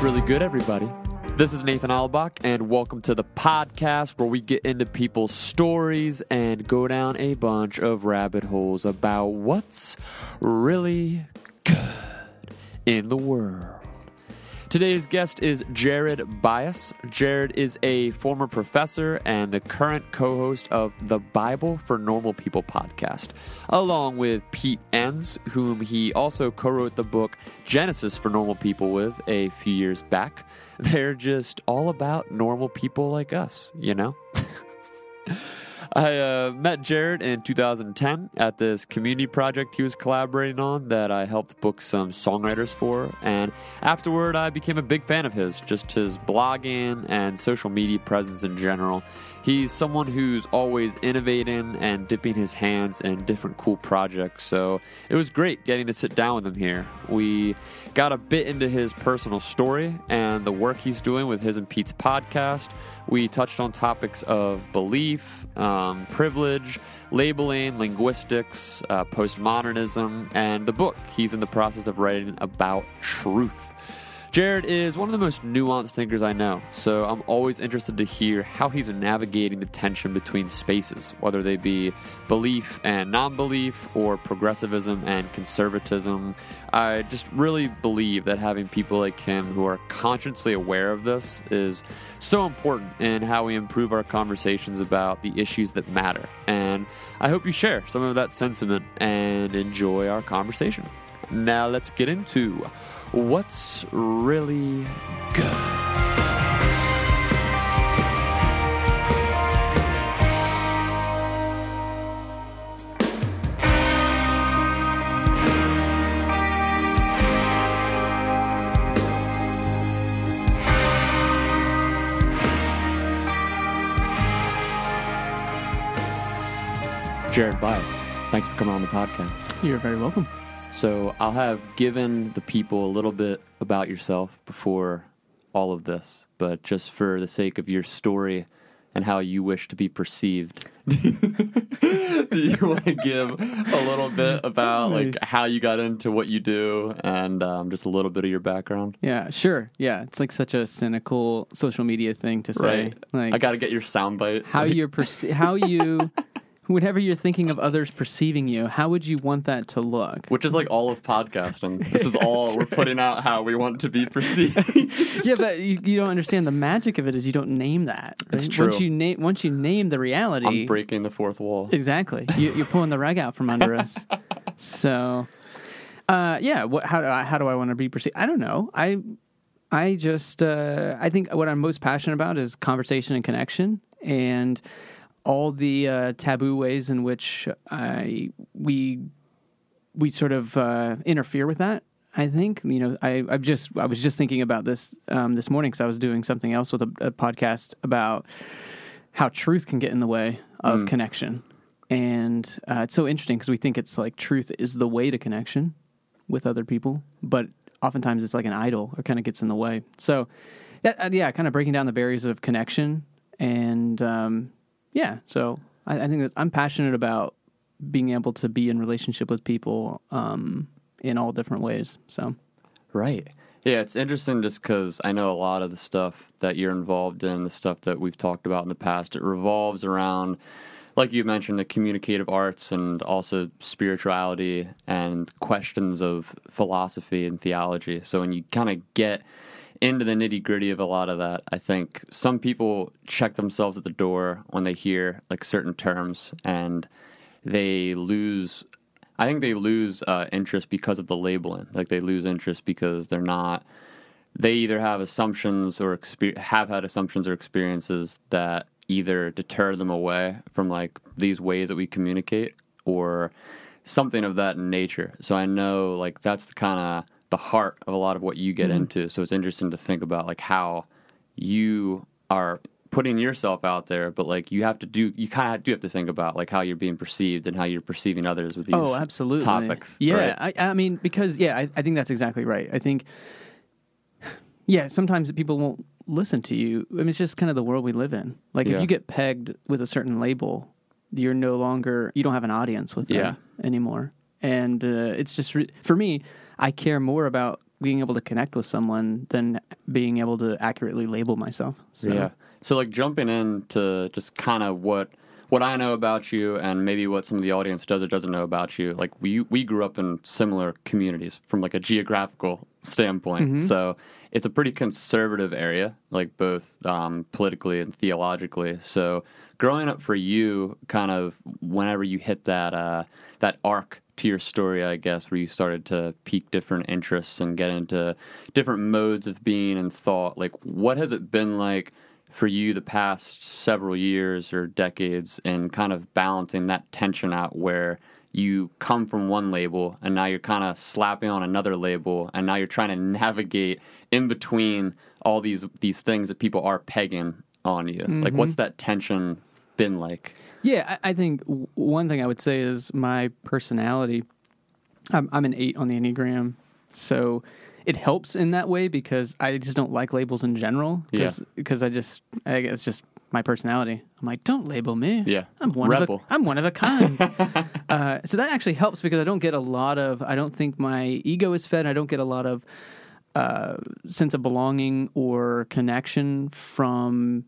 Really good, everybody? This is Nathan Albach, and welcome to the podcast where we get into people's stories and go down a bunch of rabbit holes about what's really good in the world. Today's guest is Jared Byas. Jared is a former professor and the current co host of the Bible for Normal People podcast, along with Pete Enns, whom he also co wrote the book Genesis for Normal People with a few years back. They're just all about normal people like us, you know? I uh, met Jared in 2010 at this community project he was collaborating on that I helped book some songwriters for. And afterward, I became a big fan of his, just his blogging and social media presence in general. He's someone who's always innovating and dipping his hands in different cool projects. So it was great getting to sit down with him here. We got a bit into his personal story and the work he's doing with his and Pete's podcast. We touched on topics of belief, um, privilege, labeling, linguistics, uh, postmodernism, and the book he's in the process of writing about truth. Jared is one of the most nuanced thinkers I know, so I'm always interested to hear how he's navigating the tension between spaces, whether they be belief and non belief, or progressivism and conservatism. I just really believe that having people like him who are consciously aware of this is so important in how we improve our conversations about the issues that matter. And I hope you share some of that sentiment and enjoy our conversation. Now let's get into what's really good. Jared Byas, thanks for coming on the podcast. You're very welcome. So I'll have given the people a little bit about yourself before all of this, but just for the sake of your story and how you wish to be perceived, do you want to give a little bit about like how you got into what you do and um, just a little bit of your background? Yeah, sure. Yeah, it's like such a cynical social media thing to say. Right. Like I got to get your soundbite. how you're perce- how you whenever you're thinking of others perceiving you, how would you want that to look? which is like all of podcasting. This is all we're putting out how we want to be perceived. yeah, but you, you don't understand the magic of it is you don't name that. It's right? true. Once you name once you name the reality, I'm breaking the fourth wall. Exactly. You, you're pulling the rug out from under us. So, uh, yeah. What? How do I? How do I want to be perceived? I don't know. I, I just. Uh, I think what I'm most passionate about is conversation and connection, and all the uh, taboo ways in which I we we sort of uh, interfere with that. I think you know I I've just I was just thinking about this um, this morning because I was doing something else with a, a podcast about how truth can get in the way of connection, and uh, it's so interesting because we think it's like truth is the way to connection with other people, but oftentimes it's like an idol or kind of gets in the way. So that uh, yeah, kind of breaking down the barriers of connection and um, yeah. So I, I think that I'm passionate about being able to be in relationship with people um, in all different ways. So Right. Yeah, it's interesting just because I know a lot of the stuff that you're involved in, the stuff that we've talked about in the past, it revolves around, like you mentioned, the communicative arts and also spirituality and questions of philosophy and theology. So when you kind of get into the nitty gritty of a lot of that, I think some people check themselves at the door when they hear like certain terms and they lose I think they lose uh, interest because of the labeling. Like they lose interest because they're not. They either have assumptions or exper- have had assumptions or experiences that either deter them away from like these ways that we communicate or something of that nature. So I know like that's the kind of the heart of a lot of what you get into. So it's interesting to think about like how you are putting yourself out there, but like you have to do, you kind of do have to think about like how you're being perceived and how you're perceiving others with these oh, absolutely topics. Yeah, right? I, I mean because yeah, I, I think that's exactly right. I think yeah, sometimes people won't listen to you. I mean, it's just kind of the world we live in. Like Yeah. if you get pegged with a certain label, you're no longer you don't have an audience with them Yeah. anymore. And uh, it's just re- for me, I care more about being able to connect with someone than being able to accurately label myself. So, Yeah. So like jumping into just kind of what what I know about you and maybe what some of the audience does or doesn't know about you. Like we we grew up in similar communities from like a geographical standpoint. So it's a pretty conservative area, like both um, politically and theologically. So growing up for you, kind of whenever you hit that uh, that arc to your story, I guess, where you started to peak different interests and get into different modes of being and thought. Like, what has it been like for you the past several years or decades in kind of balancing that tension out where you come from one label and now you're kind of slapping on another label and now you're trying to navigate in between all these these things that people are pegging on you. Like, what's mm-hmm. that tension been like? Yeah, I, I think one thing I would say is my personality. I'm, I'm an eight on the Enneagram, so it helps in that way because I just don't like labels in general. Yeah. Because I just, I guess it's just my personality. I'm like, don't label me. Yeah. I'm one Rebel. of a, I'm one of a kind. uh, so that actually helps because I don't get a lot of. I don't think my ego is fed. I don't get a lot of uh, sense of belonging or connection from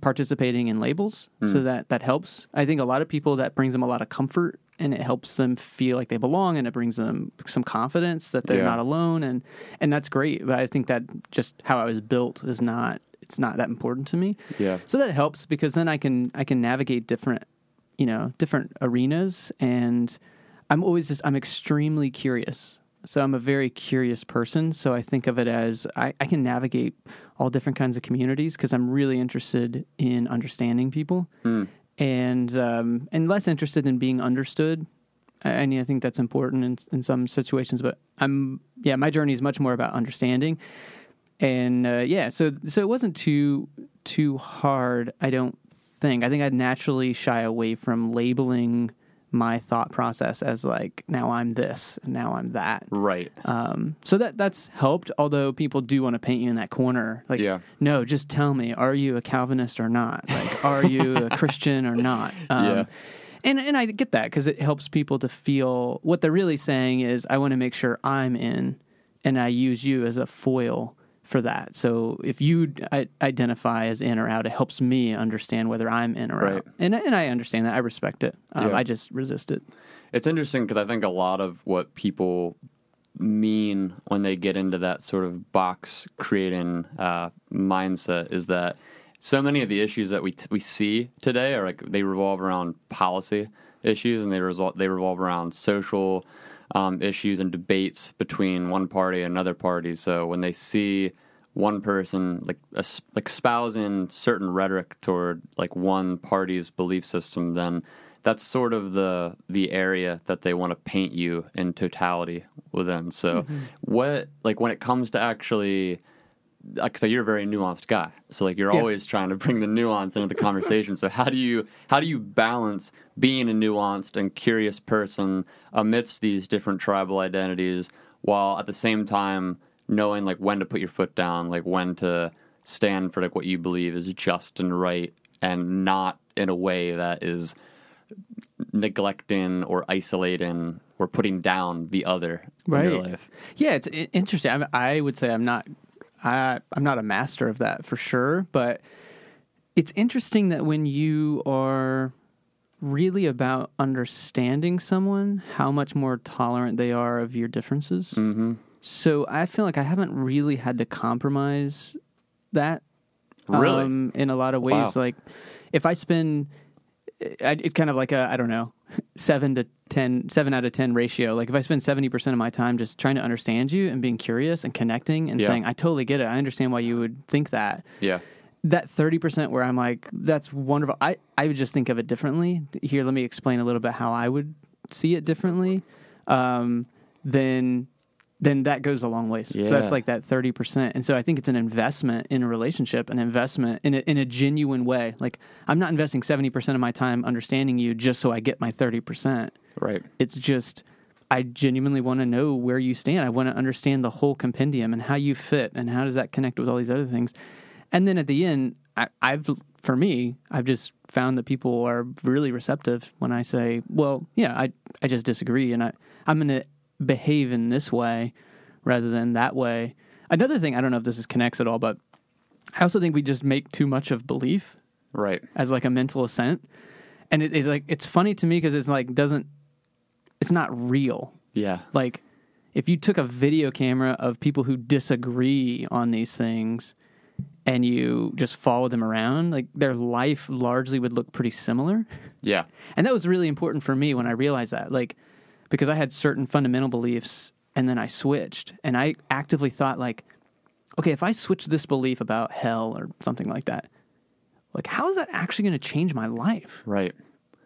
participating in labels. So hmm. that that helps. I think a lot of people that brings them a lot of comfort and it helps them feel like they belong and it brings them some confidence that they're Yeah. not alone and and that's great. But I think that just how I was built is not it's not that important to me. Yeah. So that helps because then I can I can navigate different you know different arenas and I'm always just I'm extremely curious. So I'm a very curious person. So I think of it as I, I can navigate all different kinds of communities because I'm really interested in understanding people and um, and less interested in being understood. I, I mean, I think that's important in in some situations, but I'm yeah, my journey is much more about understanding and uh, yeah, so so it wasn't too too hard. I don't think. I think I'd naturally shy away from labeling my thought process as like now I'm this and now I'm that. Right. Um, so that that's helped. Although people do want to paint you in that corner, like Yeah. no, just tell me, are you a Calvinist or not? Like, are you a Christian or not? Um, Yeah. And and I get that because it helps people to feel what they're really saying is I want to make sure I'm in, and I use you as a foil for that. So if you I, identify as in or out, it helps me understand whether I'm in or Right. out. And and I understand that. I respect it. Um, Yeah. I just resist it. It's interesting because I think a lot of what people mean when they get into that sort of box creating uh, mindset is that so many of the issues that we t- we see today are like they revolve around policy issues and they result they revolve around social um, issues and debates between one party and another party. So when they see one person like like espousing certain rhetoric toward like one party's belief system, then that's sort of the the area that they want to paint you in totality within. So what like when it comes to actually Uh, like so you're a very nuanced guy. So like you're Yeah. always trying to bring the nuance into the conversation. so how do you how do you balance being a nuanced and curious person amidst these different tribal identities while at the same time knowing like when to put your foot down, like when to stand for like what you believe is just and right and not in a way that is neglecting or isolating or putting down the other in your Right. life. Yeah, it's interesting. I, mean, I would say I'm not, I, I'm not a master of that for sure, but it's interesting that when you are really about understanding someone, how much more tolerant they are of your differences. Mm-hmm. So I feel like I haven't really had to compromise that. Really? um, in a lot of ways. Wow. Like if I spend, I, it's kind of like a I don't know, seven to 10, seven out of ten ratio. Like if I spend seventy percent of my time just trying to understand you and being curious and connecting and Yeah. saying I totally get it, I understand why you would think that. Yeah. That thirty percent where I'm like, that's wonderful. I I would just think of it differently. Here, let me explain a little bit how I would see it differently. Um, then then that goes a long ways. So that's like that thirty percent. And so I think it's an investment in a relationship, an investment in a, in a genuine way. Like I'm not investing seventy percent of my time understanding you just so I get my thirty percent. Right. It's just I genuinely want to know where you stand. I want to understand the whole compendium and how you fit and how does that connect with all these other things. And then at the end, I, I've for me, I've just found that people are really receptive when I say, "Well, yeah, I I just disagree, and I I'm going to behave in this way." rather than that way. Another thing, I don't know if this is connects at all, but I also think we just make too much of belief Right. as like a mental assent, and it, it's like it's funny to me because it's like doesn't it's not real. Yeah. Like if you took a video camera of people who disagree on these things and you just followed them around, like their life largely would look pretty similar. Yeah. And that was really important for me when I realized that, like, because I had certain fundamental beliefs and then I switched and I actively thought, like, okay, if I switch this belief about hell or something like that, like, how is that actually going to change my life? Right.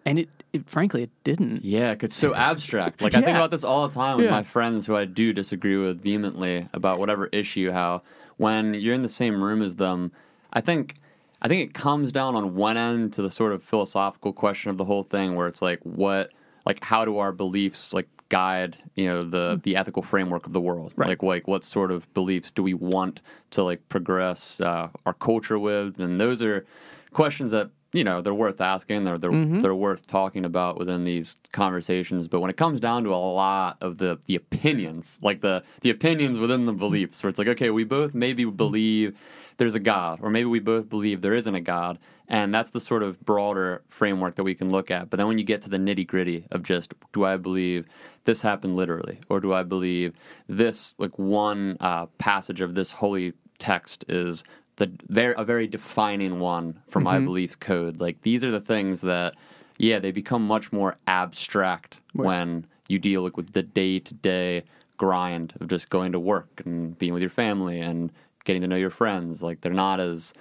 And it, it frankly, it didn't. Yeah, 'cause it's so abstract. Like I think about this all the time with Yeah. my friends who I do disagree with vehemently about whatever issue. How when you're in the same room as them, I think I think it comes down on one end to the sort of philosophical question of the whole thing, where it's like what, like how do our beliefs like guide you know the mm. the ethical framework of the world? Right. Like like what sort of beliefs do we want to like progress uh, our culture with? And those are questions that you know they're worth asking. They're they're, mm-hmm. they're worth talking about within these conversations. But when it comes down to a lot of the the opinions, like the the opinions within the mm. beliefs, where it's like okay, we both maybe believe there's a God, or maybe we both believe there isn't a God. And that's the sort of broader framework that we can look at. But then when you get to the nitty gritty of just, do I believe this happened literally? Or do I believe this, like one uh, passage of this holy text is the very, a very defining one for my belief code? Like these are the things that, yeah, they become much more abstract when you deal like, with the day to day grind of just going to work and being with your family and getting to know your friends. Like they're not as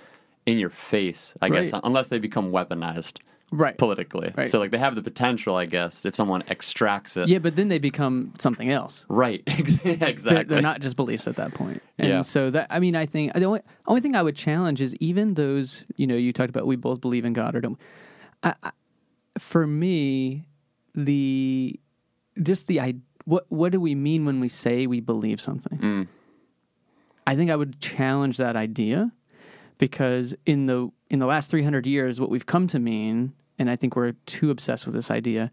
in your face, I guess, unless they become weaponized Right. politically. Right. So like they have the potential, I guess, if someone extracts it. Yeah, but then they become something else. Right. exactly. They're, they're not just beliefs at that point. And Yeah. so that I mean, I think the only, only thing I would challenge is even those you know you talked about we both believe in God or don't. I, I, for me, the just the I what what do we mean when we say we believe something? Mm. I think I would challenge that idea because in the in the last 300 years what we've come to mean and I think we're too obsessed with this idea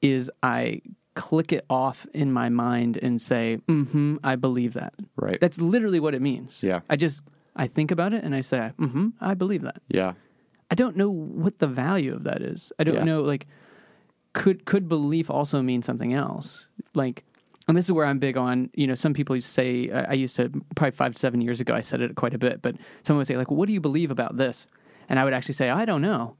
is I click it off in my mind and say, "Mhm, I believe that." Right. That's literally what it means. Yeah. I just I think about it and I say, "Mhm, I believe that." yeah. I don't know what the value of that is. I don't Yeah. know like could could belief also mean something else? Like and this is where I'm big on, you know, some people say I used to probably 5 7 years ago I said it quite a bit, but someone would say like, "What do you believe about this?" And I would actually say, "I don't know."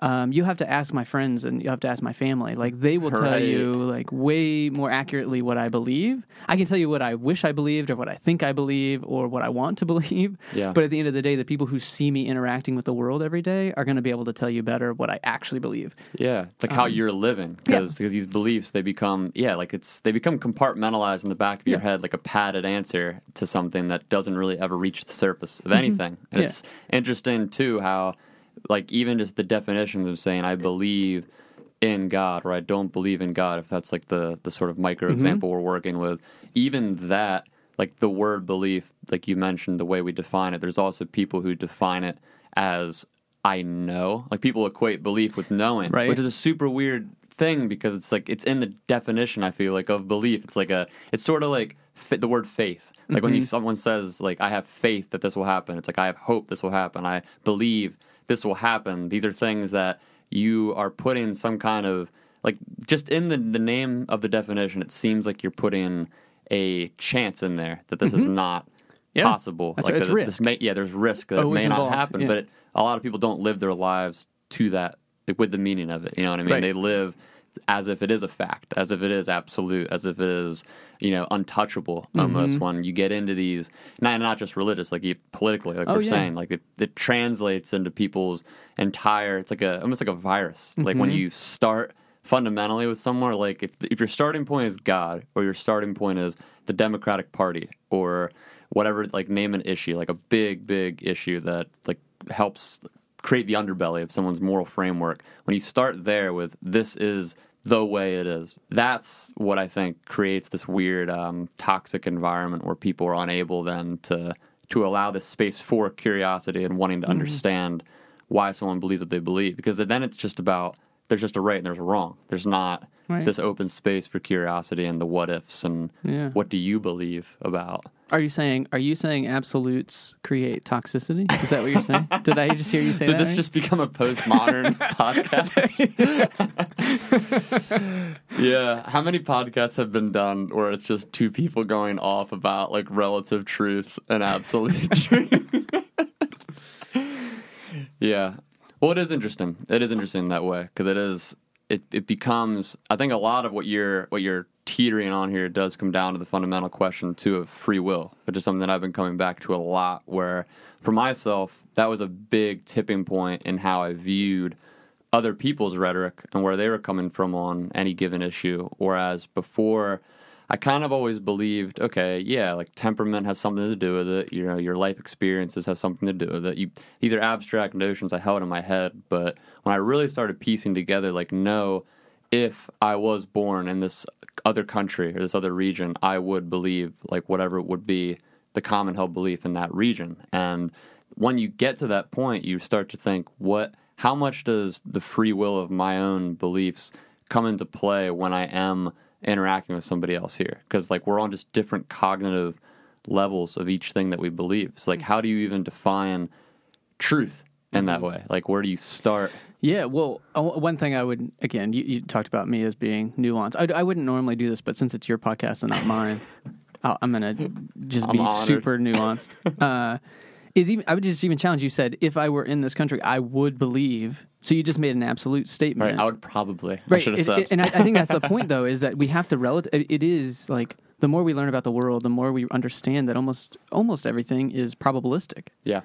Um, you have to ask my friends and you have to ask my family. Like they will tell Right. you like way more accurately what I believe. I can tell you what I wish I believed or what I think I believe or what I want to believe. Yeah. But at the end of the day, the people who see me interacting with the world every day are going to be able to tell you better what I actually believe. Yeah, it's like how Um, you're living because because these beliefs they become yeah like it's they become compartmentalized in the back of your head like a padded answer to something that doesn't really ever reach the surface of anything. And Mm-hmm. Yeah. it's interesting too how like even just the definitions of saying I believe in God or I don't believe in God if that's like the the sort of micro Mm-hmm. example we're working with. Even that like the word belief like you mentioned the way we define it there's also people who define it as I know. Like people equate belief with knowing Right. which is a super weird thing because it's like it's in the definition I feel like of belief. It's like a it's sort of like fit the word faith. Like when you someone says like I have faith that this will happen it's like I have hope this will happen. I believe this will happen these are things that you are putting some kind of like just in the, the name of the definition it seems like you're putting a chance in there that this is not Mm-hmm. Yeah. possible That's like right, risk. this may yeah there's risk that it Always may not happen yeah. but a lot of people don't live their lives to that like, with the meaning of it you know what i mean Right. they live as if it is a fact as if it is absolute as if it is you know untouchable Mm-hmm. almost when you get into these not, not just religious like you, politically like Oh, we're yeah. saying like it, it translates into people's entire it's like a almost like a virus like Mm-hmm. when you start fundamentally with somewhere like if, if your starting point is god or your starting point is the democratic party or whatever like name an issue like a big big issue that like helps create the underbelly of someone's moral framework when you start there with this is the way it is. That's what i think creates this weird um, toxic environment where people are unable then to to allow this space for curiosity and wanting to understand why someone believes what they believe because then it's just about there's just a right and there's a wrong. There's not Right. this open space for curiosity and the what ifs and Yeah. what do you believe about. Are you saying are you saying absolutes create toxicity? Is that what you're saying? Did I just hear you say Did that? this right? just become a postmodern podcast? yeah. How many podcasts have been done where it's just two people going off about like relative truth and absolute truth? yeah. Well, it is interesting. It is interesting that way because it is. It, it becomes. I think a lot of what you're what you're teetering on here does come down to the fundamental question too of free will, which is something that I've been coming back to a lot. Where for myself, that was a big tipping point in how I viewed other people's rhetoric and where they were coming from on any given issue. Whereas before, I kind of always believed, okay, yeah, like temperament has something to do with it. You know, your life experiences have something to do with it. You, these are abstract notions I held in my head, but when I really started piecing together, like, no, if I was born in this other country or this other region, I would believe like whatever would be the common held belief in that region. And when you get to that point, you start to think, what, how much does the free will of my own beliefs come into play when I am interacting with somebody else here? Because like we're on just different cognitive levels of each thing that we believe. So like, how do you even define truth in that way? Like, where do you start? Yeah, well, uh, one thing I would again, you, you talked about me as being nuanced. I, I wouldn't normally do this, but since it's your podcast and not mine, I'll, I'm gonna just I'm be honored. super nuanced. Uh, is even I would just even challenge you. Said if I were in this country, I would believe. So you just made an absolute statement. Right, I would probably. I Right, should have said. it- and I, I think that's the point, though, is that we have to relative. It, it is like the more we learn about the world, the more we understand that almost almost everything is probabilistic. yeah.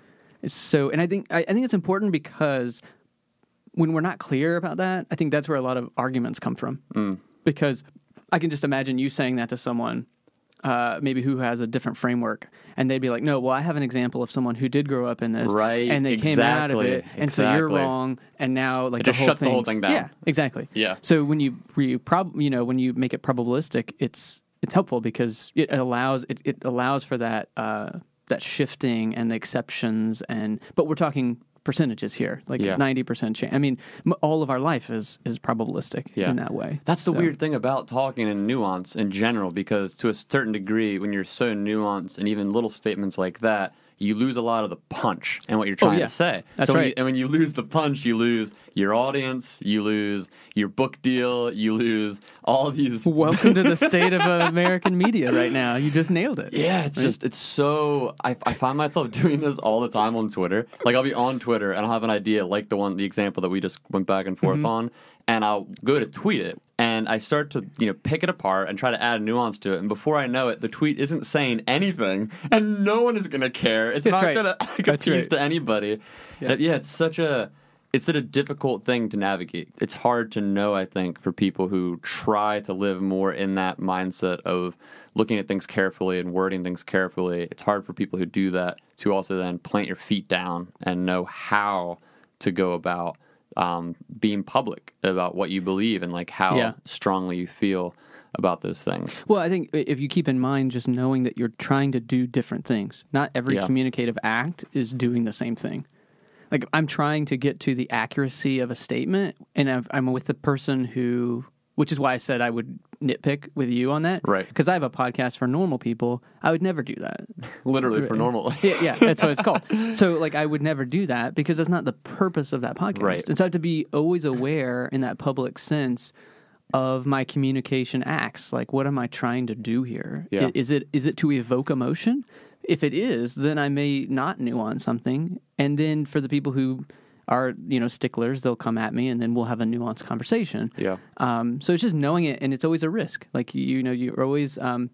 So, and I think I, I think it's important because when we're not clear about that, I think that's where a lot of arguments come from. Mm. Because I can just imagine you saying that to someone, uh, maybe who has a different framework, and they'd be like, "No, well, I have an example of someone who did grow up in this, Right, And they came out of it, and so you're wrong, and now like It the just whole shuts the whole thing down. Yeah, exactly. Yeah. So when you you prob you know when you make it probabilistic, it's it's helpful because it allows it, it allows for that uh, that shifting and the exceptions and but we're talking percentages here like Yeah. 90% chance i mean m- all of our life is is probabilistic Yeah. in that way That's the So- weird thing about talking in nuance in general, because to a certain degree, when you're so nuanced and even little statements like that, you lose a lot of the punch and what you're oh, trying Oh, yeah. to say. That's so when you- right. and when you lose the punch, you lose your audience, you lose your book deal, you lose all these. welcome to the state of american media right now you just nailed it Yeah, it's just it's so I, I find myself doing this all the time on Twitter. Like I'll be on Twitter and I'll have an idea like the one the example that we just went back and forth mm-hmm. on, and I'll go to tweet it and I start to you know pick it apart and try to add nuance to it. And before I know it, the tweet isn't saying anything, and no one is gonna care. It's That's not right. like That's appease right. to anybody. Yeah. Yeah. yeah, it's such a it's such a difficult thing to navigate. It's hard to know, I think, for people who try to live more in that mindset of looking at things carefully and wording things carefully. It's hard for people who do that to also then plant your feet down and know how to go about um, being public about what you believe and like how Yeah. strongly you feel about those things. Well, I think if you keep in mind just knowing that you're trying to do different things, not every Yeah. communicative act is doing the same thing. Like I'm trying to get to the accuracy of a statement, and I've, I'm with the person who, which is why I said I would nitpick with you on that, Right. Because I have a podcast for normal people. I would never do that. Literally for normal. Yeah, yeah, that's what it's called. So, like, I would never do that because that's not the purpose of that podcast. Right. And so, I have to be always aware in that public sense of my communication acts. Like, what am I trying to do here? Yeah. Is it is it to evoke emotion? If it is, then I may not nuance something. And then for the people who are you know sticklers, they'll come at me, and then we'll have a nuanced conversation. Yeah. Um, so it's just knowing it, and it's always a risk. Like you know, you're always. Um,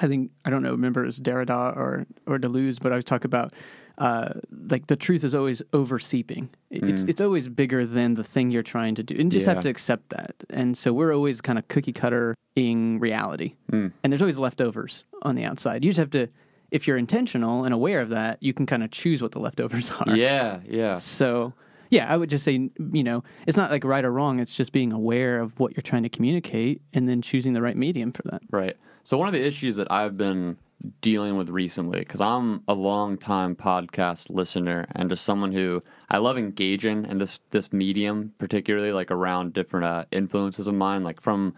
I think I don't know. Remember, it's Derrida or or Deleuze, but I was talking about uh, like the truth is always overseeping. It's it's always bigger than the thing you're trying to do, and you just Yeah. have to accept that. And so we're always kind of cookie cutter in reality, and there's always leftovers on the outside. You just have to, if you're intentional and aware of that, you can kind of choose what the leftovers are. Yeah, yeah. So, yeah, I would just say, you know, it's not like right or wrong. It's just being aware of what you're trying to communicate and then choosing the right medium for that. Right. So one of the issues that I've been dealing with recently because I'm a long time podcast listener and just someone who I love engaging in this this medium, particularly like around different uh, influences of mine, like from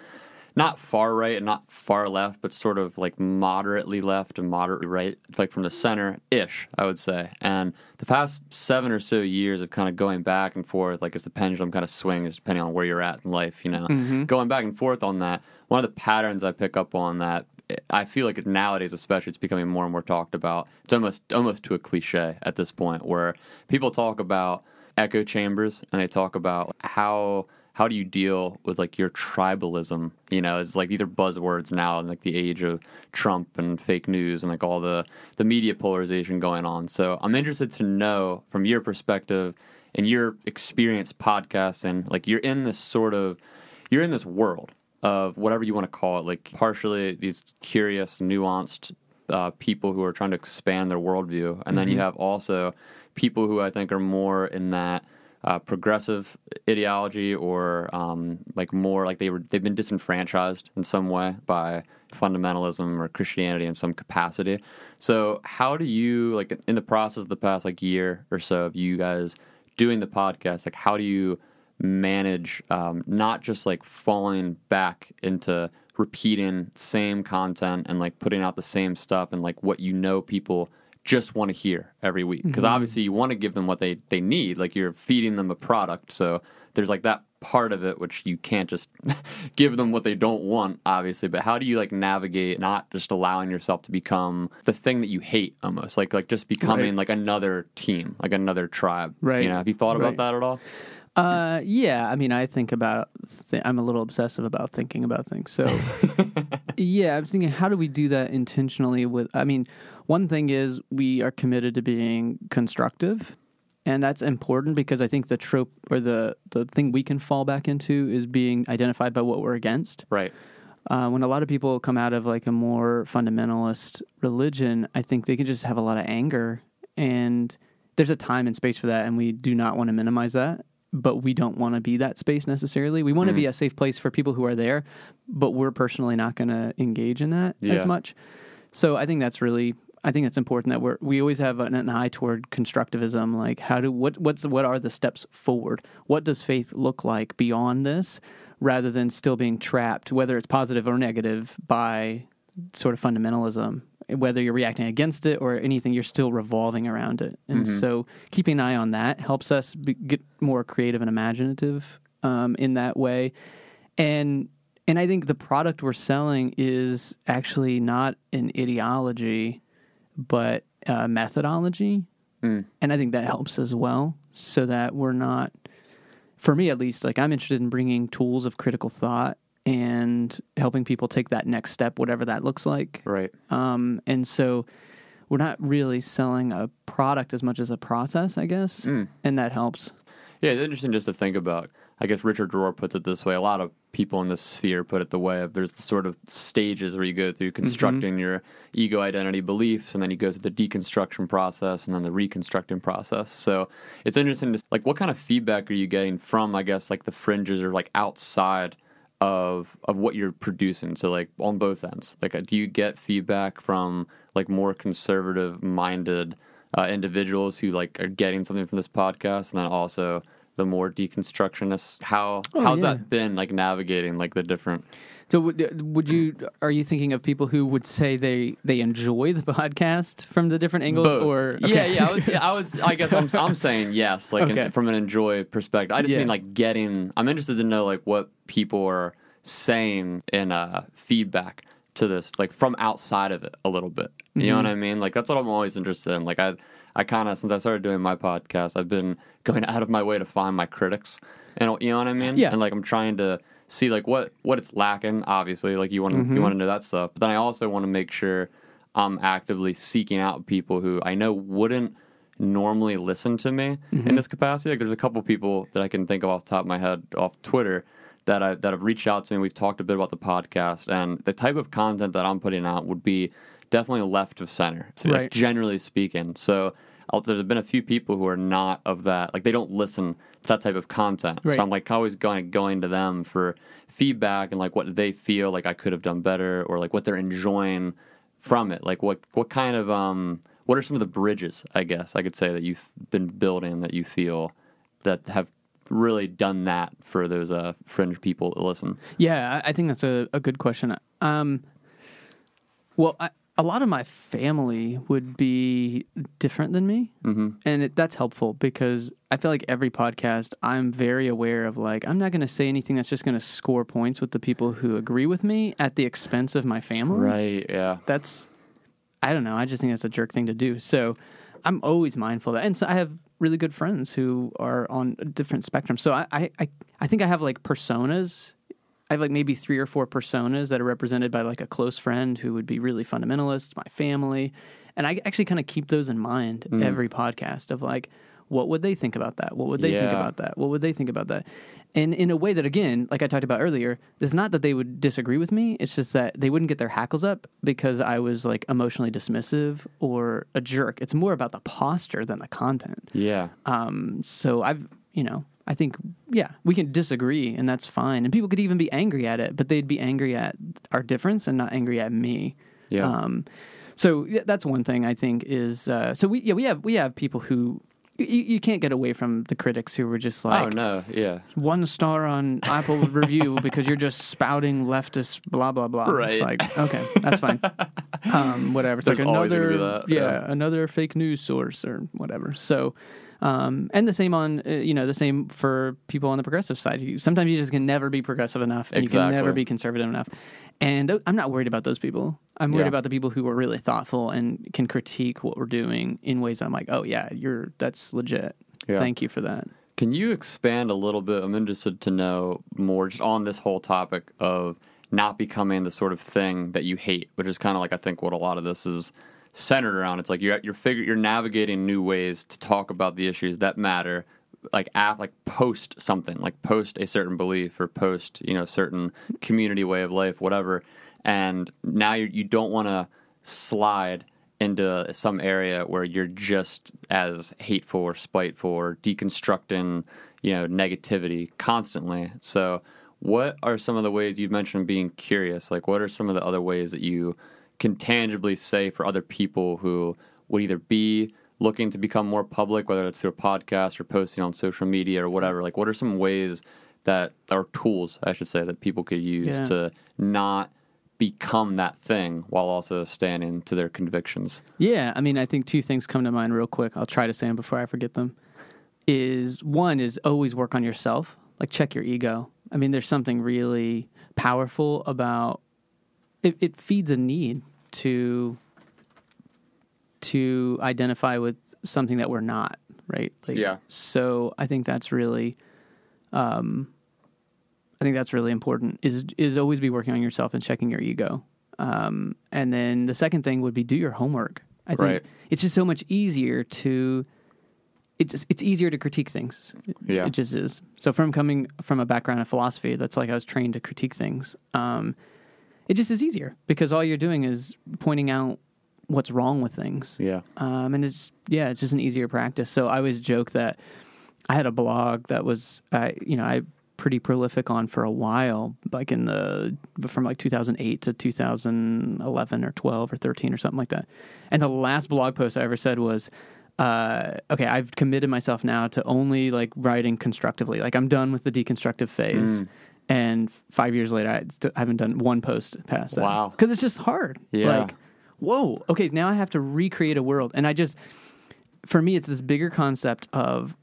not far right and not far left, but sort of like moderately left and moderately right, like from the center ish, I would say. And the past seven or so years of kind of going back and forth, like as the pendulum kind of swings, depending on where you're at in life, you know, Mm-hmm. going back and forth on that. One of the patterns I pick up on that I feel like nowadays, especially, it's becoming more and more talked about. It's almost almost to a cliche at this point, where people talk about echo chambers and they talk about how how do you deal with like your tribalism? You know, it's like these are buzzwords now in like the age of Trump and fake news and like all the the media polarization going on. So I'm interested to know from your perspective and your experience podcasting, like you're in this sort of you're in this world of whatever you want to call it, like partially these curious, nuanced uh, people who are trying to expand their worldview, and then you have also people who I think are more in that uh, progressive ideology or um, like more like they were they've been disenfranchised in some way by fundamentalism or Christianity in some capacity. So how do you like in the process of the past like year or so of you guys doing the podcast? Like how do you manage um, not just like falling back into repeating same content and like putting out the same stuff and like what you know people just want to hear every week because obviously you want to give them what they they need like you're feeding them a product so there's like that part of it which you can't just give them what they don't want obviously but how do you like navigate not just allowing yourself to become the thing that you hate almost like like just becoming Right. like another team like another tribe Right. you know have you thought about Right. that at all Uh, yeah. I mean, I think about. Th- I'm a little obsessive about thinking about things. So, yeah, I'm thinking, how do we do that intentionally? With, I mean, one thing is we are committed to being constructive, and that's important because I think the trope or the the thing we can fall back into is being identified by what we're against. right Uh, when a lot of people come out of like a more fundamentalist religion, I think they can just have a lot of anger, and there's a time and space for that, and we do not want to minimize that. But we don't want to be that space necessarily. We want to be a safe place for people who are there, but we're personally not going to engage in that Yeah. as much. So I think that's really, I think it's important that we're we always have an, an eye toward constructivism. Like how do what what's what are the steps forward? What does faith look like beyond this, rather than still being trapped, whether it's positive or negative, by sort of fundamentalism. Whether you're reacting against it or anything, you're still revolving around it. And so keeping an eye on that helps us be, get more creative and imaginative um, in that way. And and I think the product we're selling is actually not an ideology, but a methodology. Mm. And I think that helps as well, so that we're not, for me at least, like I'm interested in bringing tools of critical thought and helping people take that next step, whatever that looks like. right Um, and so we're not really selling a product as much as a process, I guess, mm. and that helps. Yeah, it's interesting just to think about. I guess Richard Rohr puts it this way. A lot of people in this sphere put it the way of there's the sort of stages where you go through constructing your ego identity beliefs, and then you go through the deconstruction process, and then the reconstructing process. So it's interesting to like what kind of feedback are you getting from, I guess, like the fringes or like outside of of what you're producing. So like on both ends, like uh, do you get feedback from like more conservative minded uh, individuals who like are getting something from this podcast, and then also the more deconstructionists? How Oh, how's yeah. that been like navigating like the different? So would, would you are you thinking of people who would say they they enjoy the podcast from the different angles Both. or yeah, yeah. I was, I was. I guess I'm. I'm saying yes, like Okay. in, from an enjoy perspective. I just Yeah. mean like getting. I'm interested to know like what people are saying in uh, feedback to this, like from outside of it a little bit. You Mm-hmm. know what I mean? Like that's what I'm always interested in. Like I, I kind of since I started doing my podcast, I've been going out of my way to find my critics, and you know what I mean? Yeah. And like I'm trying to see like what what it's lacking. Obviously, like you want to Mm-hmm. you want to know that stuff, but then I also want to make sure I'm actively seeking out people who I know wouldn't normally listen to me Mm-hmm. in this capacity. Like there's a couple people that I can think of off the top of my head off Twitter that I that have reached out to me. We've talked a bit about the podcast and the type of content that I'm putting out would be definitely left of center, to, like, generally speaking. So there's been a few people who are not of that, like they don't listen to that type of content. Right. So I'm like always going going to them for feedback and like what they feel like I could have done better or like what they're enjoying from it? Like what what kind of um what are some of the bridges? I guess I could say that you've been building that you feel that have really done that for those uh, fringe people to listen. Yeah, I I think that's a, a good question. Um, well, I, a lot of my family would be different than me, mm-hmm. and it, that's helpful because I feel like every podcast I'm very aware of. Like, I'm not going to say anything that's just going to score points with the people who agree with me at the expense of my family. Right. Yeah. That's I don't know. I just think that's a jerk thing to do. So I'm always mindful of that, and so I have really good friends who are on a different spectrum. So I, I, I, I think I have like personas. I have like maybe three or four personas that are represented by like a close friend who would be really fundamentalist, my family, and I actually kind of keep those in mind every podcast of like, what would they think about that? What would they think about that? What would they think about that? And in a way that, again, like I talked about earlier, it's not that they would disagree with me. It's just that they wouldn't get their hackles up because I was like emotionally dismissive or a jerk. It's more about the posture than the content. Yeah. Um, so I've, you know, I think, yeah, we can disagree and that's fine. And people could even be angry at it, but they'd be angry at our difference and not angry at me. Yeah. Um, so yeah, that's one thing I think is, uh, so we, yeah, we have, we have people who, you, you can't get away from the critics who were just like, oh no. Yeah. one star on Apple review because you're just spouting leftist blah blah blah. It's Right. like okay, that's fine. Um, whatever. It's There's like another yeah, yeah. another fake news source or whatever. So. Um, and the same on uh, you know the same for people on the progressive side. You, sometimes you just can never be progressive enough, and you can never be conservative enough. And I'm not worried about those people. I'm worried Yeah. about the people who are really thoughtful and can critique what we're doing in ways I'm like, oh yeah, you're that's legit. Yeah. Thank you for that. Can you expand a little bit? I'm interested to know more just on this whole topic of not becoming the sort of thing that you hate, which is kind of like I think what a lot of this is centered around. It's like you're you're figure you're navigating new ways to talk about the issues that matter, like af, like post something, like post a certain belief or post you know certain community way of life, whatever. And now you you don't want to slide into some area where you're just as hateful or spiteful or deconstructing, you know, negativity constantly. So, what are some of the ways you've mentioned being curious? Like, what are some of the other ways that you can tangibly say for other people who would either be looking to become more public, whether it's through a podcast or posting on social media or whatever? Like, what are some ways that, or tools, I should say, that people could use Yeah. to not become that thing while also standing to their convictions. Yeah, I mean, I think two things come to mind real quick. I'll try to say them before I forget them. Is one is always work on yourself, like check your ego. I mean, there's something really powerful about it. It feeds a need to to identify with something that we're not, right? Like, Yeah. So I think that's really, um, I think that's really important. Is is always be working on yourself and checking your ego. Um, and then the second thing would be do your homework. I think Right. it's just so much easier to. It's it's easier to critique things. Yeah. It just is. So from coming from a background of philosophy, that's like I was trained to critique things. Um, it just is easier because all you're doing is pointing out what's wrong with things. Yeah. Um, and it's yeah, it's just an easier practice. So I always joke that I had a blog that was I you know I pretty prolific on for a while, like in the from like 2008 to 2011 or 12 or 13 or something like that. And the last blog post I ever said was. Uh, okay, I've committed myself now to only like writing constructively. Like I'm done with the deconstructive phase. And five years later, I st- haven't done one post past that. Wow. because it's just hard. Yeah. Like, whoa, okay, now I have to recreate a world. And I just, for me, it's this bigger concept of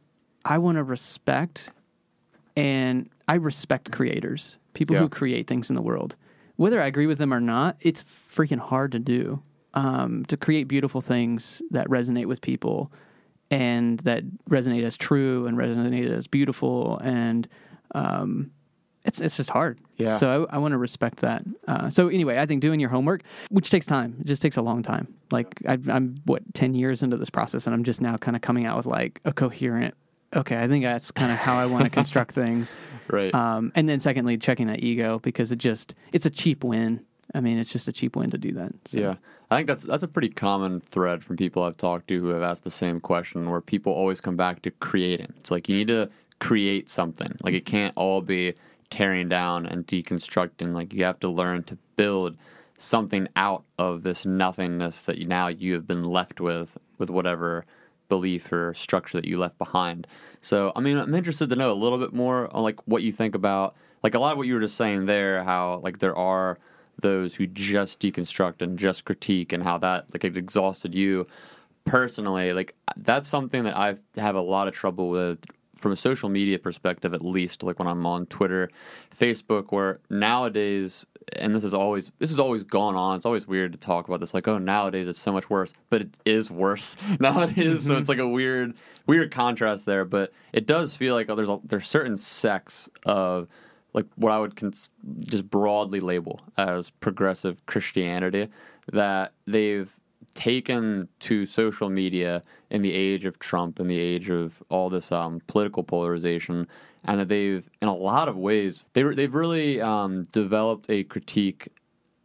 I want to respect and I respect creators, people Yeah. who create things in the world. Whether I agree with them or not, it's freaking hard to do. Um, to create beautiful things that resonate with people and that resonate as true and resonate as beautiful and um, it's it's just hard. Yeah. So I, I want to respect that. Uh, so anyway, I think doing your homework, which takes time, it just takes a long time. Like I, I'm what ten years into this process, and I'm just now kind of coming out with like a coherent. Okay, I think that's kind of how I want to construct things. Right. Um, and then secondly, checking that ego because it just it's a cheap win. I mean, it's just a cheap win to do that. So. Yeah, I think that's that's a pretty common thread from people I've talked to who have asked the same question. Where people always come back to creating. It's like you need to create something. Like it can't all be tearing down and deconstructing. Like you have to learn to build something out of this nothingness that now you have been left with with whatever belief or structure that you left behind. So, I mean, I'm interested to know a little bit more on like what you think about like a lot of what you were just saying there, how like there are those who just deconstruct and just critique, and how that like it exhausted you personally. Like that's something that I have a lot of trouble with from a social media perspective, at least, like when I'm on Twitter, Facebook, where nowadays, and this is always this has always gone on. It's always weird to talk about this, like, oh, nowadays it's so much worse, but it is worse nowadays. So it's mm-hmm. like a weird, weird contrast there. But it does feel like oh, there's a, there's certain sects of like what I would cons- just broadly label as progressive Christianity that they've taken to social media in the age of Trump in the age of all this um, political polarization, and that they've, in a lot of ways, they they've really um, developed a critique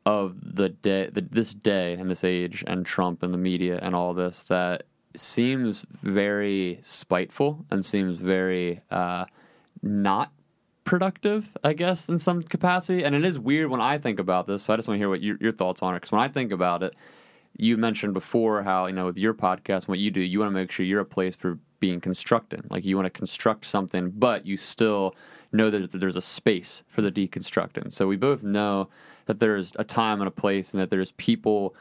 of the day, the, this day and this age, and Trump and the media and all this that seems very spiteful and seems very uh, not productive, I guess, in some capacity. And it is weird when I think about this. So I just want to hear what your, your thoughts on it. Because when I think about it, you mentioned before how you know with your podcast, what you do, you want to make sure you're a place for being constructing. Like you want to construct something, but you still know that there's a space for the deconstructing. So we both know that there's a time and a place, and that there's people.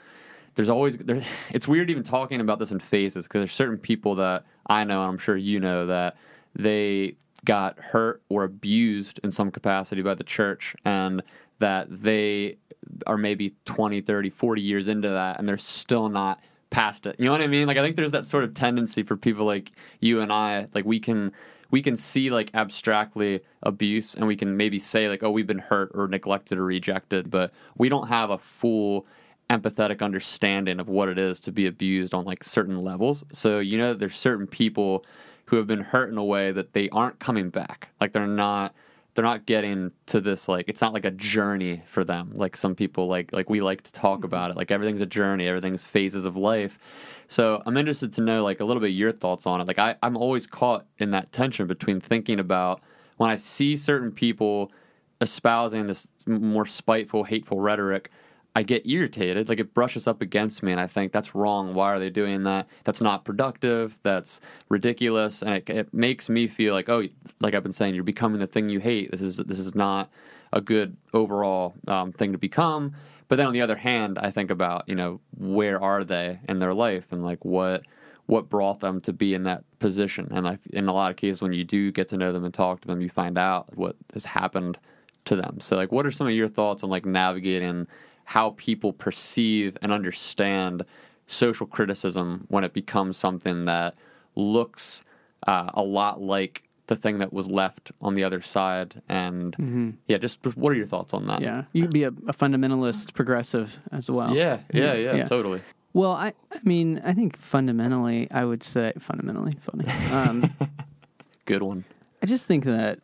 There's always there. It's weird even talking about this in phases because there's certain people that I know, and I'm sure you know that they got hurt or abused in some capacity by the church, and that they are maybe 20, 30, 40 years into that and they're still not past it. You know what I mean? Like I think there's that sort of tendency for people like you and I, like we can we can see like abstractly abuse and we can maybe say like oh we've been hurt or neglected or rejected, but we don't have a full empathetic understanding of what it is to be abused on like certain levels. So you know there's certain people who have been hurt in a way that they aren't coming back. Like they're not they're not getting to this like it's not like a journey for them. Like some people like like we like to talk mm-hmm. about it. Like everything's a journey. Everything's phases of life. So i'm interested to know like a little bit your thoughts on it. Like I, i'm always caught in that tension between thinking about when i see certain people espousing this more spiteful hateful rhetoric I get irritated. Like it brushes up against me, and I think that's wrong. Why are they doing that? That's not productive. That's ridiculous, and it, it makes me feel like, oh, like I've been saying, you're becoming the thing you hate. This is this is not a good overall um, thing to become. But then on the other hand, I think about you know where are they in their life, and like what what brought them to be in that position. And I, in a lot of cases, when you do get to know them and talk to them, you find out what has happened to them. So like, what are some of your thoughts on like navigating? How people perceive and understand social criticism when it becomes something that looks uh, a lot like the thing that was left on the other side. And mm-hmm. yeah, just what are your thoughts on that? Yeah, you would be a, a, fundamentalist progressive as well. Yeah, yeah, yeah, yeah, totally. Well, I, I mean, I think fundamentally, I would say fundamentally funny. Um, Good one. I just think that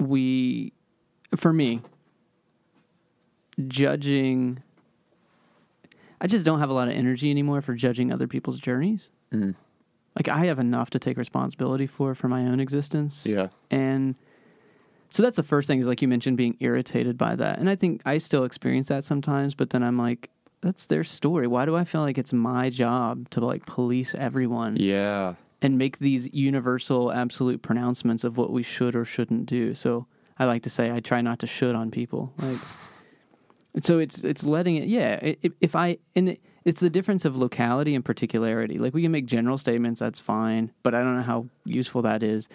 we, for me, judging. I just don't have a lot of energy anymore for judging other people's journeys. Mm. Like I have enough to take responsibility for for my own existence. Yeah, and so that's the first thing is like you mentioned being irritated by that, and I think I still experience that sometimes. But then I'm like, that's their story. Why do I feel like it's my job to like police everyone? Yeah, and make these universal, absolute pronouncements of what we should or shouldn't do. So I like to say I try not to should on people. Like so it's it's letting it. Yeah, if I and it's the difference of locality and particularity. Like we can make general statements, that's fine, but I don't know how useful that is.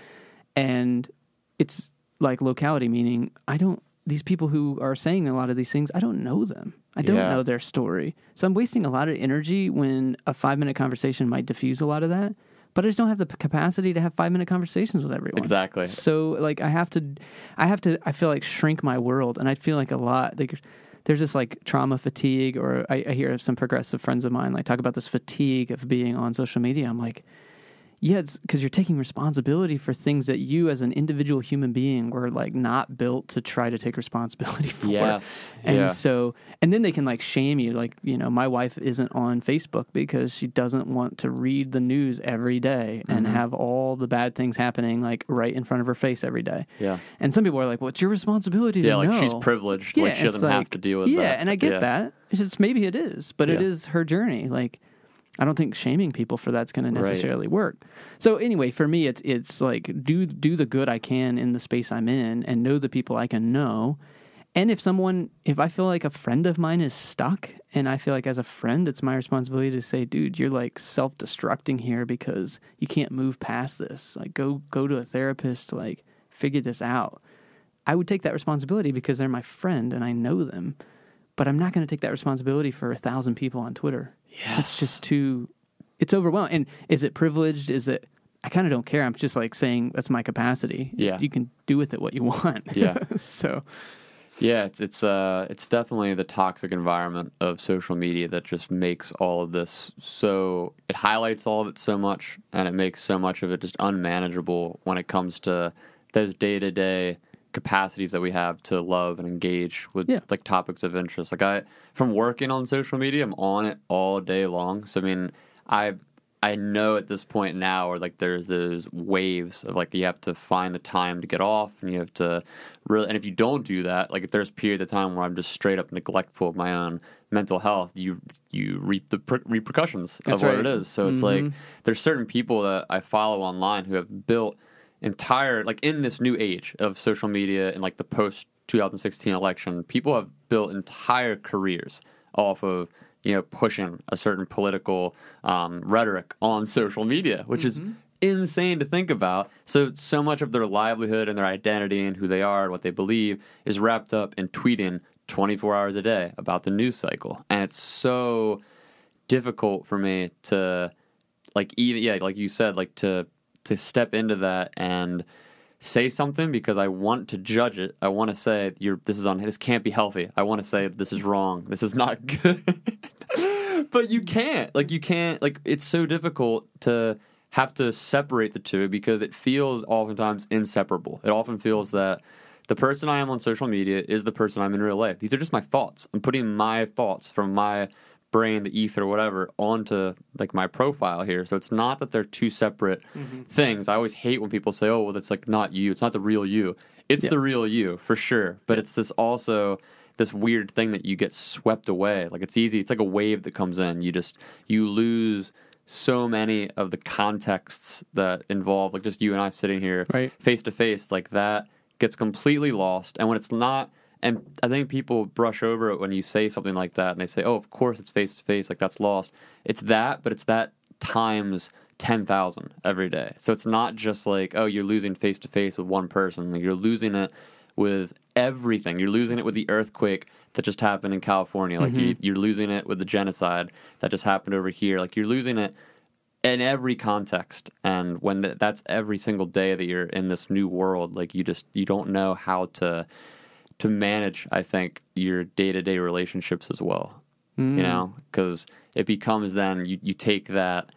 And it's like locality, meaning I don't. These people who are saying a lot of these things, I don't know them. I don't yeah. know their story. So I'm wasting a lot of energy when a five minute conversation might diffuse a lot of that but I just don't have the capacity to have five minute conversations with everyone. Exactly. So like I have to, I have to, I feel like shrink my world, and I feel like a lot. Like there's this like trauma fatigue, or I, I hear some progressive friends of mine like talk about this fatigue of being on social media. I'm like, yeah, it's because you're taking responsibility for things that you, as an individual human being, were like not built to try to take responsibility for. Yes. And yeah. so, and then they can like shame you. Like, you know, my wife isn't on Facebook because she doesn't want to read the news every day and Mm-hmm. have all the bad things happening like right in front of her face every day. yeah. And some people are like, well, it's your responsibility Yeah, like know. she's privileged. like she doesn't have to deal with yeah, that. and I get Yeah. that. It's just maybe it is, but it Yeah. is her journey. Like, I don't think shaming people for that's going to Right. necessarily work. So anyway, for me, it's it's like do do the good I can in the space I'm in, and know the people I can know. And if someone, if I feel like a friend of mine is stuck, and I feel like as a friend, it's my responsibility to say, dude, you're like self destructing here because you can't move past this. Like, go go to a therapist. Like, figure this out. I would take that responsibility because they're my friend and I know them. But I'm not going to take that responsibility for a thousand people on Twitter. Yes. It's just too, it's overwhelming. And is it privileged? Is it, I kind of don't care. I'm just like saying that's my capacity. Yeah. You can do with it what you want. Yeah. so, Yeah, it's it's uh it's definitely the toxic environment of social media that just makes all of this so it highlights all of it so much and it makes so much of it just unmanageable when it comes to those day to day capacities that we have to love and engage with Yeah. like topics of interest. Like I from working on social media, I'm on it all day long. So I mean I I know at this point now where like there's those waves of like you have to find the time to get off and you have to really and if you don't do that like if there's periods of time where I'm just straight up neglectful of my own mental health you you reap the per- repercussions That's of what it is so it's like mm-hmm. there's certain people that I follow online who have built entire like in this new age of social media and like the post 2016 election people have built entire careers off of you know pushing a certain political um, rhetoric on social media which is insane to think about. So so much of their livelihood and their identity and who they are and what they believe is wrapped up in tweeting 24 hours a day about the news cycle. And it's so difficult for me to like even yeah like you said like to to step into that and say something because I want to judge it. I want to say you're this is on this can't be healthy. I want to say this is wrong. This is not good. but you can't. Like you can't like it's so difficult to have to separate the two because it feels oftentimes inseparable. It often feels that the person I am on social media is the person I'm in real life. These are just my thoughts. I'm putting my thoughts from my brain, the ether, whatever, onto like my profile here. So it's not that they're two separate mm-hmm. things. I always hate when people say, "Oh, well, that's like not you. It's not the real you." It's Yeah. the real you for sure. But it's this also this weird thing that you get swept away. Like it's easy. It's like a wave that comes in. You just you lose so many of the contexts that involve like just you and I sitting here Right. face to face like that gets completely lost and when it's not and I think people brush over it when you say something like that and they say, "Oh, of course it's face to face, like that's lost." It's that, but it's that times 10,000 every day. So it's not just like, "Oh, you're losing face to face with one person." You're losing it with everything. You're losing it with the earthquake that just happened in California. Like you, mm-hmm. you're losing it with the genocide that just happened over here. Like you're losing it in every context and when th- that's every single day that you're in this new world like you just you don't know how to to manage i think your day-to-day relationships as well you mm. know? Because it becomes then you, you take that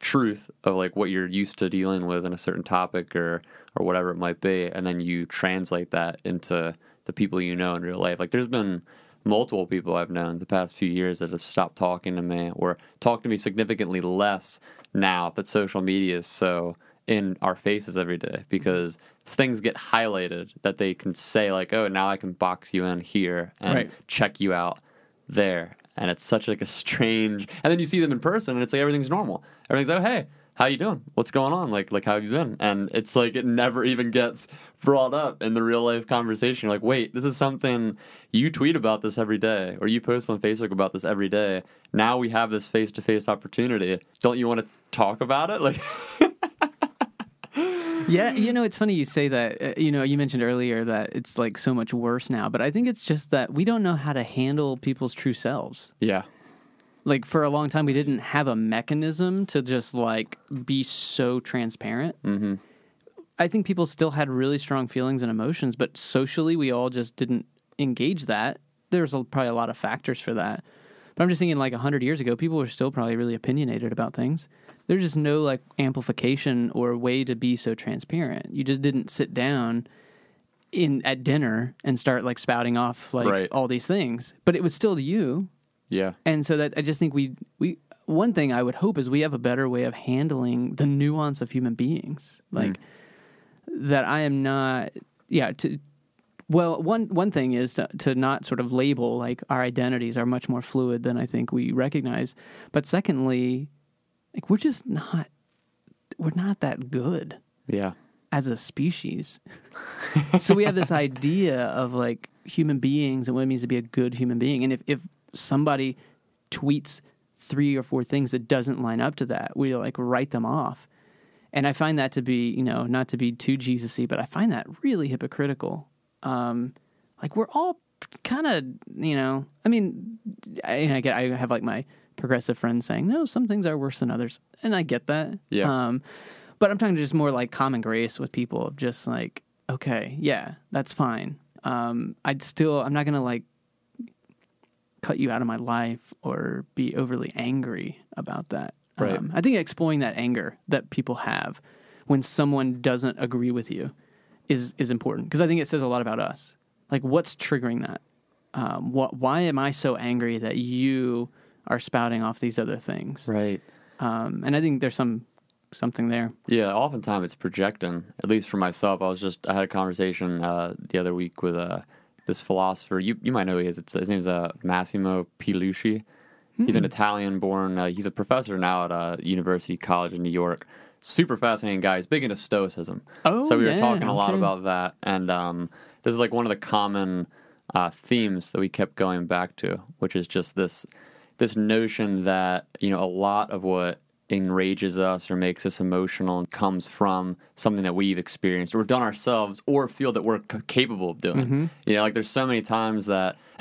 truth of like what you're used to dealing with in a certain topic or or whatever it might be and then you translate that into the people you know in real life. Like there's been multiple people i've known the past few years that have stopped talking to me or talk to me significantly less now that social media is so in our faces every day because things get highlighted that they can say like oh now i can box you in here and Right. check you out there. And it's such like a strange and then you see them in person and it's like everything's normal. Everything's like oh hey how you doing? What's going on? Like like how have you been? And it's like it never even gets brought up in the real life conversation. You're like wait this is something you tweet about this every day or you post on facebook about this every day. Now we have this face-to-face opportunity. Don't you want to talk about it? Like Yeah, you know, it's funny you say that. Uh, you know, you mentioned earlier that it's like so much worse now, but I think it's just that we don't know how to handle people's true selves. yeah Like for a long time, we didn't have a mechanism to just like be so transparent. Mm-hmm. I think people still had really strong feelings and emotions, but socially, we all just didn't engage that. There's a, probably a lot of factors for that. But I'm just thinking, like hundred years ago, people were still probably really opinionated about things. There's just no like amplification or way to be so transparent. You just didn't sit down in at dinner and start like spouting off like Right. all these things, but it was still you. Yeah. And so that I just think we we one thing I would hope is we have a better way of handling the nuance of human beings. Like mm. that I am not yeah, to well, one one thing is to, to not sort of label like our identities are much more fluid than I think we recognize. But secondly, like we're just not we're not that good Yeah. as a species. so we have this idea of like human beings and what it means to be a good human being. And if, if somebody tweets three or four things that doesn't line up to that, we like write them off. And I find that to be, you know, not to be too Jesus-y, but I find that really hypocritical. Um, like we're all kind of, you know, I mean, I, I get, I have like my progressive friends saying, no, some things are worse than others. And I get that. Yeah. Um, but I'm talking to just more like common grace with people of just like, okay, yeah, that's fine. Um, I'd still, I'm not going to like cut you out of my life or be overly angry about that. Right. Um, I think exploring that anger that people have when someone doesn't agree with you is is important because I think it says a lot about us. Like, what's triggering that? Um, what? Why am I so angry that you are spouting off these other things? Right. Um, and I think there's some something there. Yeah, oftentimes it's projecting. At least for myself, I was just I had a conversation uh, the other week with uh, this philosopher. You you might know who he is. It's, his name's uh, Massimo Pigliucci. He's an Italian-born. Uh, he's a professor now at uh, University College in New York. Super fascinating guy. He's big into Stoicism. Oh, so we were talking a lot okay. about that, and um, this is like one of the common uh, themes that we kept going back to, which is just this this notion that you know a lot of what enrages us or makes us emotional comes from something that we've experienced or done ourselves or feel that we're c- capable of doing. You know, like there's so many times that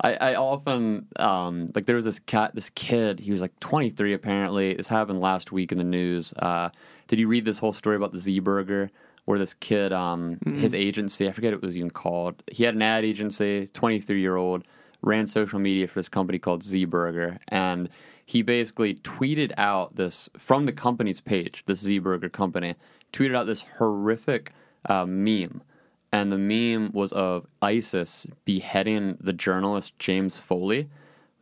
I, I often um, like there was this cat, this kid. He was like 23 apparently. This happened last week in the news. Uh, did you read this whole story about the Z Burger? Where this kid, um, his agency, I forget what it was even called. He had an ad agency, 23 year old, ran social media for this company called Z Burger, and he basically tweeted out this from the company's page, this Z Burger company, tweeted out this horrific uh, meme, and the meme was of ISIS beheading the journalist James Foley.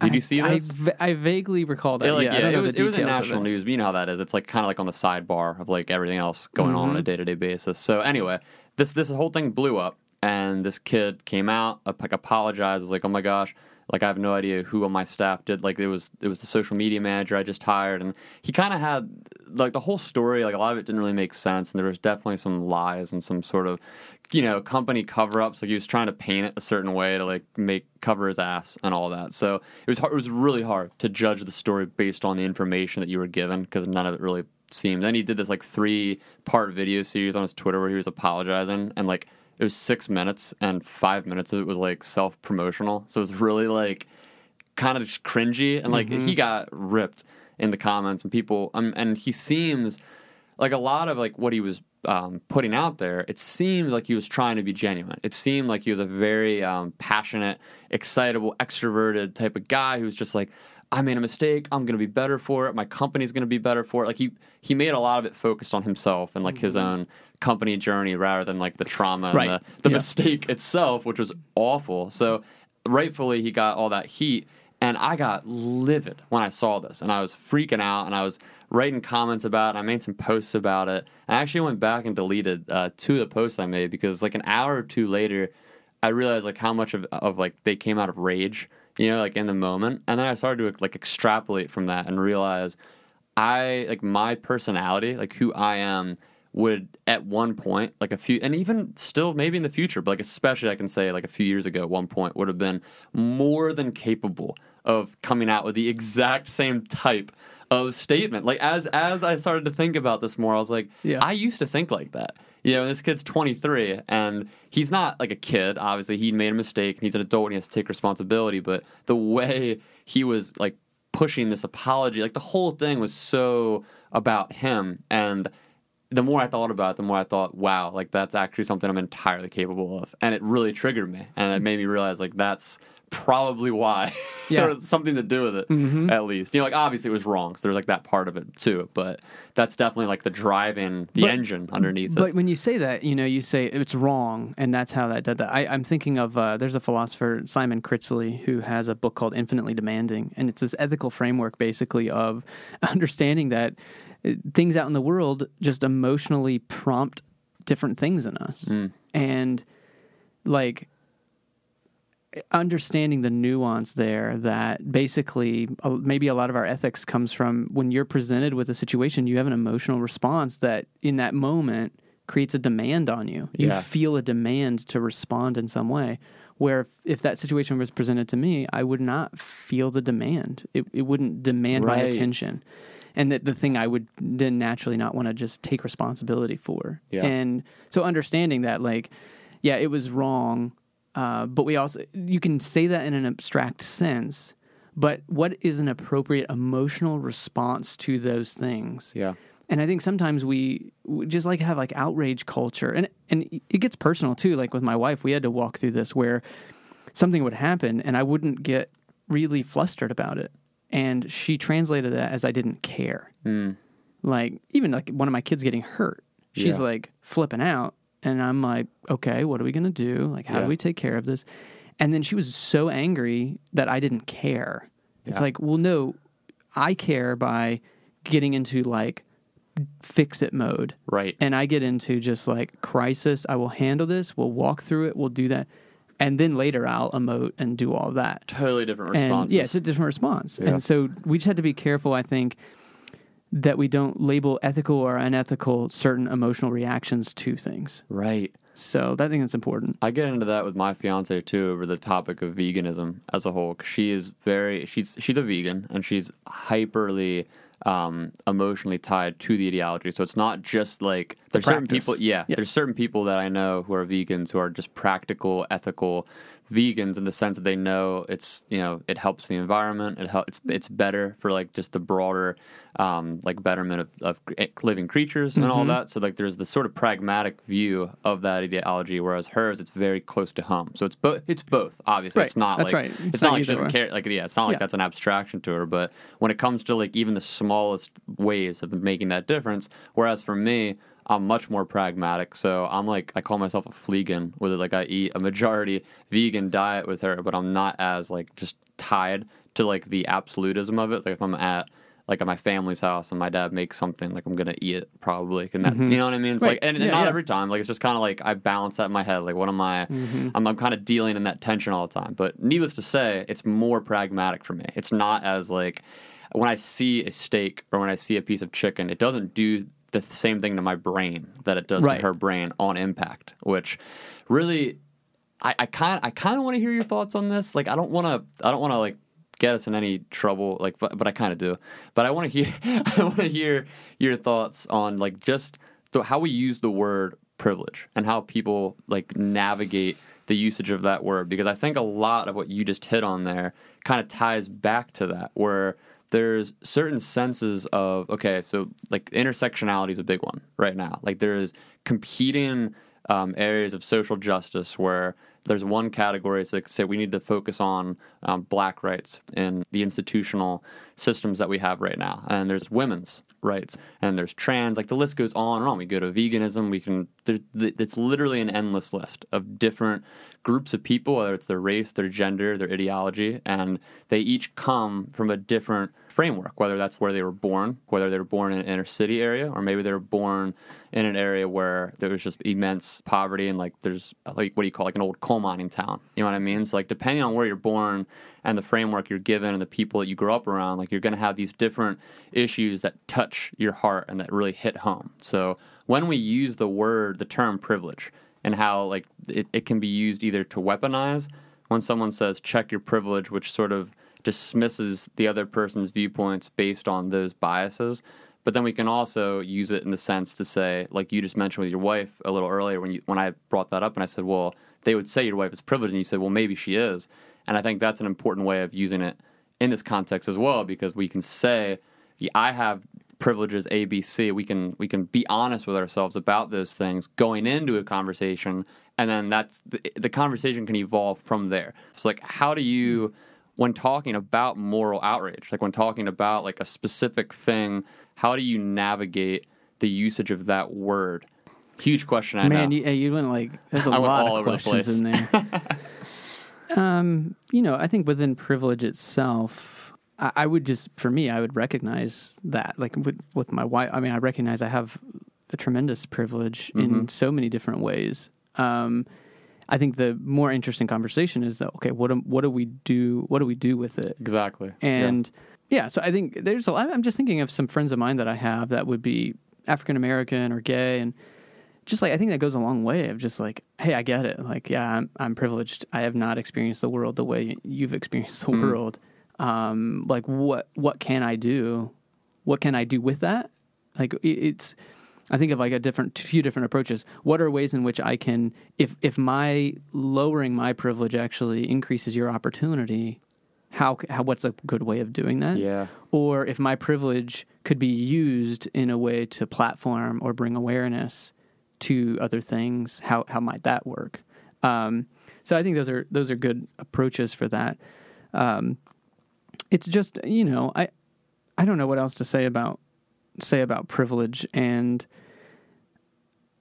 Did you see I, this? va- I vaguely recall that. Yeah, like, yeah, yeah, I don't it know was the it was in national news. You know how that is. It's like kind of like on the sidebar of like everything else going on on Mm-hmm. a day to day basis. So anyway, this this whole thing blew up, and this kid came out, uh, like apologized, was like, "Oh my gosh." Like I have no idea who on my staff did. Like it was it was the social media manager I just hired, and he kind of had like the whole story. Like a lot of it didn't really make sense, and there was definitely some lies and some sort of you know company cover ups. Like he was trying to paint it a certain way to like make cover his ass and all that. So it was hard, it was really hard to judge the story based on the information that you were given because none of it really seemed. Then he did this like three part video series on his Twitter where he was apologizing and like it was six minutes and five minutes of it was like self promotional. So it was really like kind of just cringy and like he got ripped in the comments and people um, and he seems like a lot of like what he was um, putting out there it seemed like he was trying to be genuine it seemed like he was a very um, passionate excitable extroverted type of guy who was just like i made a mistake i'm going to be better for it my company's going to be better for it like he he made a lot of it focused on himself and like his own company journey rather than like the trauma and Right. the, the Yeah. mistake itself which was awful so rightfully he got all that heat and I got livid when I saw this, and I was freaking out, and I was writing comments about it. And I made some posts about it. I actually went back and deleted uh, two of the posts I made because, like, an hour or two later, I realized like how much of, of like they came out of rage, you know, like in the moment, and then I started to like extrapolate from that and realize I like my personality, like who I am, would at one point, like a few, and even still maybe in the future, but like especially I can say like a few years ago, at one point would have been more than capable of coming out with the exact same type of statement. Like as as I started to think about this more, I was like, Yeah. I used to think like that. You know, this kid's 23 and he's not like a kid. Obviously, he made a mistake and he's an adult and he has to take responsibility. But the way he was like pushing this apology, like the whole thing was so about him. And the more I thought about it, the more I thought, wow, like that's actually something I'm entirely capable of. And it really triggered me. And it made me realize, like, that's probably why. Yeah. something to do with it, at least. You know, like, obviously it was wrong. So there's like that part of it too. But that's definitely like the driving, the But- engine underneath But it. when you say that, you know, you say it's wrong, and that's how that did that. I, I'm thinking of uh, there's a philosopher Simon Critchley who has a book called Infinitely Demanding, and it's this ethical framework basically of understanding that things out in the world just emotionally prompt different things in us, and like understanding the nuance there that basically uh, maybe a lot of our ethics comes from when you're presented with a situation you have an emotional response that in that moment creates a demand on you. You Yeah. feel a demand to respond in some way. Where if, if that situation was presented to me i would not feel the demand. It, it wouldn't demand my attention and that the thing i would then naturally not want to just take responsibility for Yeah. and so understanding that like yeah it was wrong uh, but we also you can say that in an abstract sense but what is an appropriate emotional response to those things Yeah. and i think sometimes we, we just like have like outrage culture and and it gets personal too like with my wife we had to walk through this where something would happen and i wouldn't get really flustered about it and she translated that as i didn't care. Hmm. Like even like one of my kids getting hurt she's Yeah. like flipping out and i'm like okay what are we gonna do? Like how Yeah. do we take care of this? And then she was so angry that i didn't care. It's like well no i care by getting into like fix it mode. Right. and i get into just like crisis. I will handle this. We'll walk through it. We'll do that and then later i'll emote and do all that totally different and responses. yeah, it's a different response. Yeah. And so we just have to be careful, I think, that we don't label ethical or unethical certain emotional reactions to things. right. So that I think that's important. I get into that with my fiance too over the topic of veganism as a whole. 'cause she is very she's she's a vegan and she's hyperly um, emotionally tied to the ideology. So it's not just like there's certain people. Yeah, Yeah. there's certain people that I know who are vegans who are just practical, ethical vegans in the sense that they know it's you know it helps the environment. It helps. It's it's better for like just the broader um, like betterment of, of living creatures and Mm-hmm. all that. So like there's this sort of pragmatic view of that ideology, whereas hers it's very close to home. So it's both. It's both. Obviously, Right. it's not That's like right. it's, It's not, not like she doesn't care. Like yeah, it's not like Yeah. that's an abstraction to her. But when it comes to like even the smallest ways of making that difference, whereas for me. I'm much more pragmatic, so I'm like I call myself a fleegan, where like I eat a majority vegan diet with her, but I'm not as like just tied to like the absolutism of it. Like if I'm at like at my family's house and my dad makes something, like I'm gonna eat it probably. And that, you mm-hmm. know what I mean? It's Right. like and, and Yeah, not yeah. every time. Like it's just kind of like I balance that in my head. Like what am I? Mm-hmm. I'm, I'm kind of dealing in that tension all the time. But needless to say, it's more pragmatic for me. It's not as like when I see a steak or when I see a piece of chicken, it doesn't do the same thing to my brain that it does Right. to her brain on impact. Which really, I, I kind I kind of want to hear your thoughts on this. Like I don't want to I don't want to like get us in any trouble like but, but I kind of do. But I want to hear I want to hear your thoughts on like just the, how we use the word privilege and how people like navigate the usage of that word because I think a lot of what you just hit on there kind of ties back to that where there's certain senses of okay so like intersectionality is a big one right now like there's competing um, areas of social justice where there's one category so like say we need to focus on um, black rights in the institutional systems that we have right now. And there's women's rights and there's trans like the list goes on and on. We go to veganism we can there, it's literally an endless list of different groups of people whether it's their race their gender their ideology and they each come from a different framework whether that's where they were born whether they were born in an inner city area or maybe they were born in an area where there was just immense poverty and like there's like what do you call like an old coal mining town you know what i mean? So like depending on where you're born and the framework you're given and the people that you grow up around like you're going to have these different issues that touch your heart and that really hit home. So when we use the word the term privilege and how like it, it can be used either to weaponize when someone says check your privilege which sort of dismisses the other person's viewpoints based on those biases. But then we can also use it in the sense to say like you just mentioned with your wife a little earlier when you when I brought that up and I said well they would say your wife is privileged and you said well maybe she is. And I think that's an important way of using it in this context as well because we can say I have privileges ABC. We can we can be honest with ourselves about those things going into a conversation, and then that's the, the conversation can evolve from there. So like, how do you when talking about moral outrage, like when talking about like a specific thing, how do you navigate the usage of that word? Huge question. I Man, know. you, you went like there's a I lot of over the questions in there. um, you know, I think within privilege itself, I, I would just for me, I would recognize that. Like with with my wife, I mean, I recognize I have a tremendous privilege Mm-hmm. in so many different ways. Um, I think the more interesting conversation is that okay, what do, what do we do? What do we do with it? exactly. And yeah. so I think there's a lot. I'm just thinking of some friends of mine that I have that would be African American or gay, and just like I think that goes a long way of just like, hey, I get it. Like, yeah, I'm I'm privileged. I have not experienced the world the way you've experienced the world. Um, like, what what can I do? What can I do with that? Like, it's. I think of like a different few different approaches. What are ways in which I can, if if my lowering my privilege actually increases your opportunity, how, how what's a good way of doing that? Yeah. Or if my privilege could be used in a way to platform or bring awareness to other things, how how might that work? Um, so I think those are those are good approaches for that. Um, it's just you know I I don't know what else to say about say about privilege and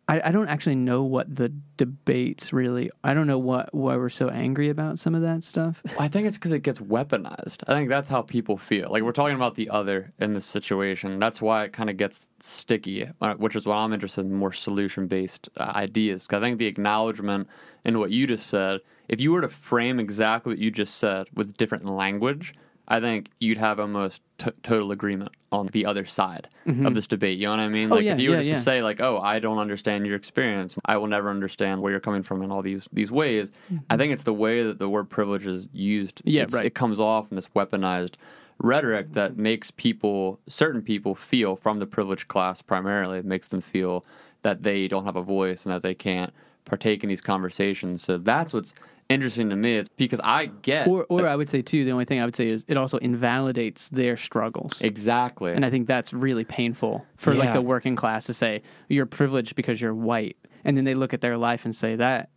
I, I don't actually know what the debates really I don't know what why we're so angry about some of that stuff. I think it's because it gets weaponized. I think that's how people feel. Like we're talking about the other in this situation. That's why it kind of gets sticky, uh, which is why I'm interested in more solution based uh, ideas. 'Cause I think the acknowledgement in what you just said, if you were to frame exactly what you just said with different language, I think you'd have almost t- total agreement on the other side of this debate. You know what I mean? Oh, Like yeah, if you were yeah, just yeah. to say like, "Oh, I don't understand your experience. I will never understand where you're coming from in all these these ways." I think it's the way that the word privilege is used. Mm-hmm. Yeah, It's- right. It comes off in this weaponized rhetoric that makes people, certain people, feel from the privileged class primarily. It makes them feel that they don't have a voice and that they can't partake in these conversations. So that's what's interesting to me. It's because I get Or or I would say too, the only thing I would say is it also invalidates their struggles. exactly. And I think that's really painful for like the working class to say you're privileged because you're white, and then they look at their life and say that,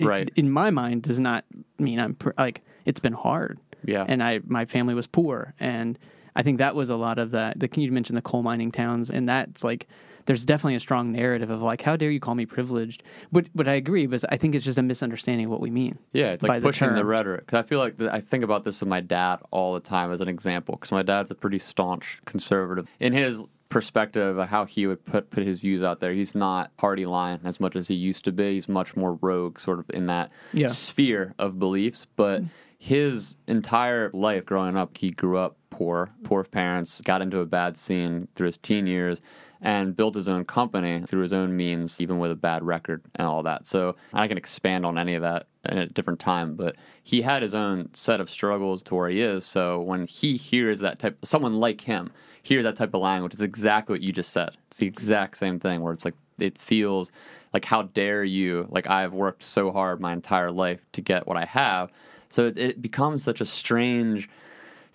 Right. In my mind, does not mean I'm pr- like it's been hard. Yeah. And I my family was poor, and I think that was a lot of that. The you mentioned the coal mining towns, and that's like. There's definitely a strong narrative of like, how dare you call me privileged? But but I agree, but I think it's just a misunderstanding of what we mean. Yeah, it's like pushing the, term. rhetoric. Because I feel like the, I think about this with my dad all the time as an example. Because my dad's a pretty staunch conservative. In his perspective of how he would put put his views out there, he's not party line as much as he used to be. He's much more rogue, sort of in that Yeah. sphere of beliefs. But mm. his entire life growing up, he grew up poor, poor parents, got into a bad scene through his teen years, and built his own company through his own means, even with a bad record and all that. So I can expand on any of that at a different time, but he had his own set of struggles to where he is. So when he hears that type, someone like him hears that type of language, it's exactly what you just said. It's the exact same thing where it's like it feels like how dare you? Like I've worked so hard my entire life to get what I have. So it, it becomes such a strange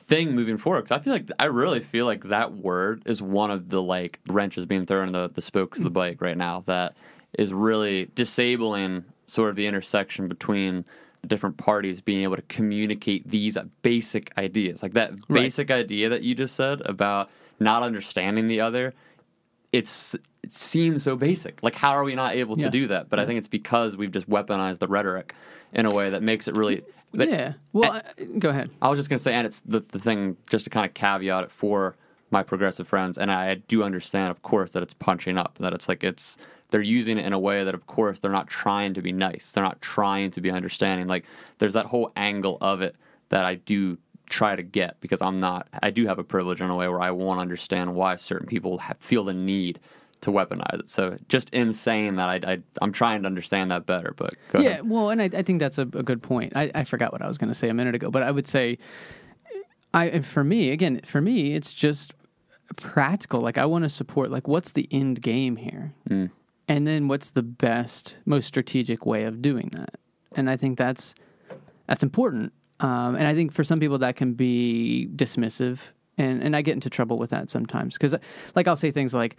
thing moving forward because I feel like I really feel like that word is one of the like wrenches being thrown in the, the spokes of the mm. bike right now that is really disabling sort of the intersection between different parties being able to communicate these basic ideas. Like that basic idea that you just said about not understanding the other it's it seems so basic. Like how are we not able to do that? But i think it's because we've just weaponized the rhetoric in a way that makes it really that- yeah. Well, I, go ahead. I was just going to say, and it's the, the thing, just to kind of caveat it for my progressive friends, and I do understand, of course, that it's punching up, that it's like it's, they're using it in a way that, of course, they're not trying to be nice. They're not trying to be understanding. Like, there's that whole angle of it that I do try to get because I'm not, I do have a privilege in a way where I want to understand why certain people have, feel the need to weaponize it. So just insane that, I, I, I'm trying to understand that better, but go Yeah, ahead. well, and I, I think that's a, a good point. I, I forgot what I was going to say a minute ago, but I would say, I for me again, for me, it's just practical. Like I want to support. Like, what's the end game here? Mm. And then what's the best, most strategic way of doing that? And I think that's that's important. Um, and I think for some people that can be dismissive and and I get into trouble with that sometimes because like I'll say things like.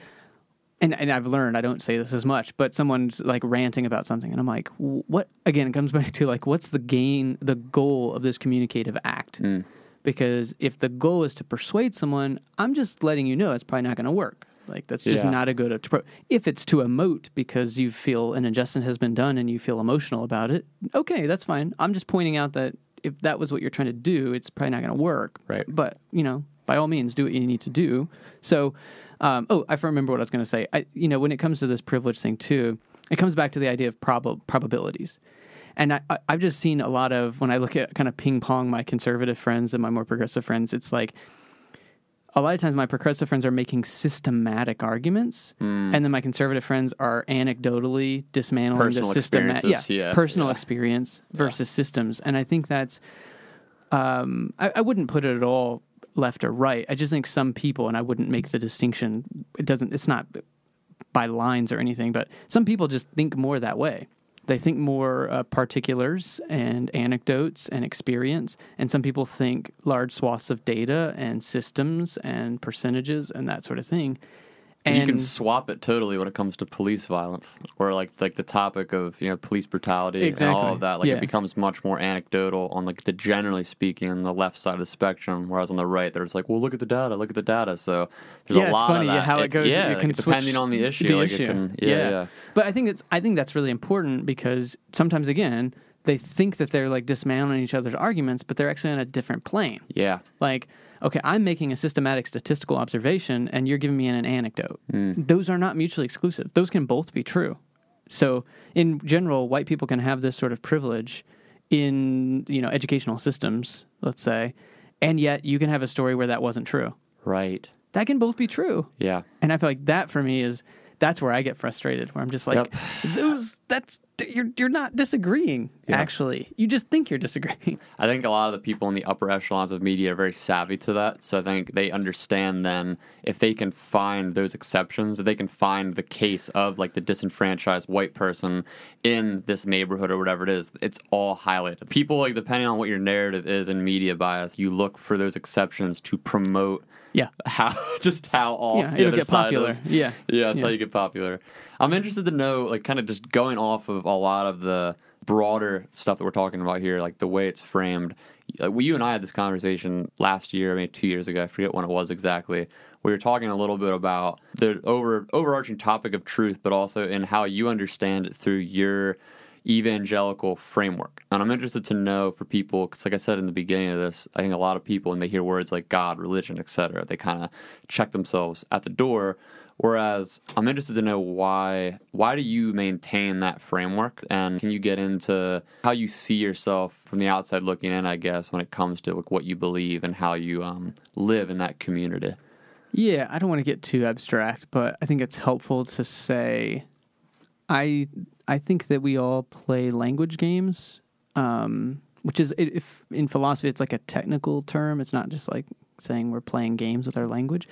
And, and I've learned I don't say this as much, but someone's like ranting about something, and I'm like, what? Again, it comes back to like, what's the gain, the goal of this communicative act? Hmm. Because if the goal is to persuade someone, I'm just letting you know it's probably not going to work. Like that's just Yeah. not a good approach. If it's to emote because you feel an injustice has been done and you feel emotional about it, okay, that's fine. I'm just pointing out that if that was what you're trying to do, it's probably not going to work. Right. But you know, by all means, do what you need to do. So, um, oh, I remember what I was going to say. I, you know, when it comes to this privilege thing too, it comes back to the idea of prob- probabilities. And I, I, I've just seen a lot of when I look at kind of ping pong my conservative friends and my more progressive friends, it's like a lot of times my progressive friends are making systematic arguments, Hmm. and then my conservative friends are anecdotally dismantling Personal the system. yeah, yeah, personal yeah. experience versus systems, and I think that's. Um, I, I wouldn't put it at all left or right. I just think some people, and I wouldn't make the distinction. It doesn't. It's not by lines or anything, but some people just think more that way. They think more uh, particulars and anecdotes and experience, and some people think large swaths of data and systems and percentages and that sort of thing. And you can swap it totally when it comes to police violence or like like the topic of you know police brutality and all of that like Yeah. it becomes much more anecdotal on like the generally speaking on the left side of the spectrum whereas on the right there's like well look at the data look at the data so there's yeah, a lot funny of that. Yeah, how it goes. yeah it like, depending on the issue the like issue. it can yeah yeah, But I think it's I think that's really important because sometimes again they think that they're like dismantling each other's arguments, but they're actually on a different plane. yeah Like, okay, I'm making a systematic statistical observation and you're giving me an anecdote. Hmm. Those are not mutually exclusive. Those can both be true. So, in general, white people can have this sort of privilege in, you know, educational systems, let's say, and yet you can have a story where that wasn't true. right That can both be true. yeah And I feel like that for me is that's where I get frustrated, where I'm just like, Yep. those that's you're you're not disagreeing. Actually, you just think you're disagreeing. I think a lot of the people in the upper echelons of media are very savvy to that. So I think they understand then if they can find those exceptions, if they can find the case of like the disenfranchised white person in this neighborhood or whatever it is, it's all highlighted. People like depending on what your narrative is in media bias, you look for those exceptions to promote Yeah, how just how off Yeah, the it'll other get side popular. is. Yeah. yeah, that's Yeah. how you get popular. I'm interested to know, like, kind of just going off of a lot of the broader stuff that we're talking about here, like the way it's framed. Like, we, uh, you and I had this conversation last year, maybe two years ago. I forget when it was exactly. We were talking a little bit about the over overarching topic of truth, but also in how you understand it through your evangelical framework. And I'm interested to know for people, because like I said in the beginning of this, I think a lot of people, when they hear words like God, religion, etc., they kind of check themselves at the door. Whereas I'm interested to know why why do you maintain that framework, and can you get into how you see yourself from the outside looking in? I guess when it comes to like what you believe and how you um, live in that community. yeah. I don't want to get too abstract, but I think it's helpful to say, I I think that we all play language games, um, which is if in philosophy it's like a technical term. It's not just like saying we're playing games with our language.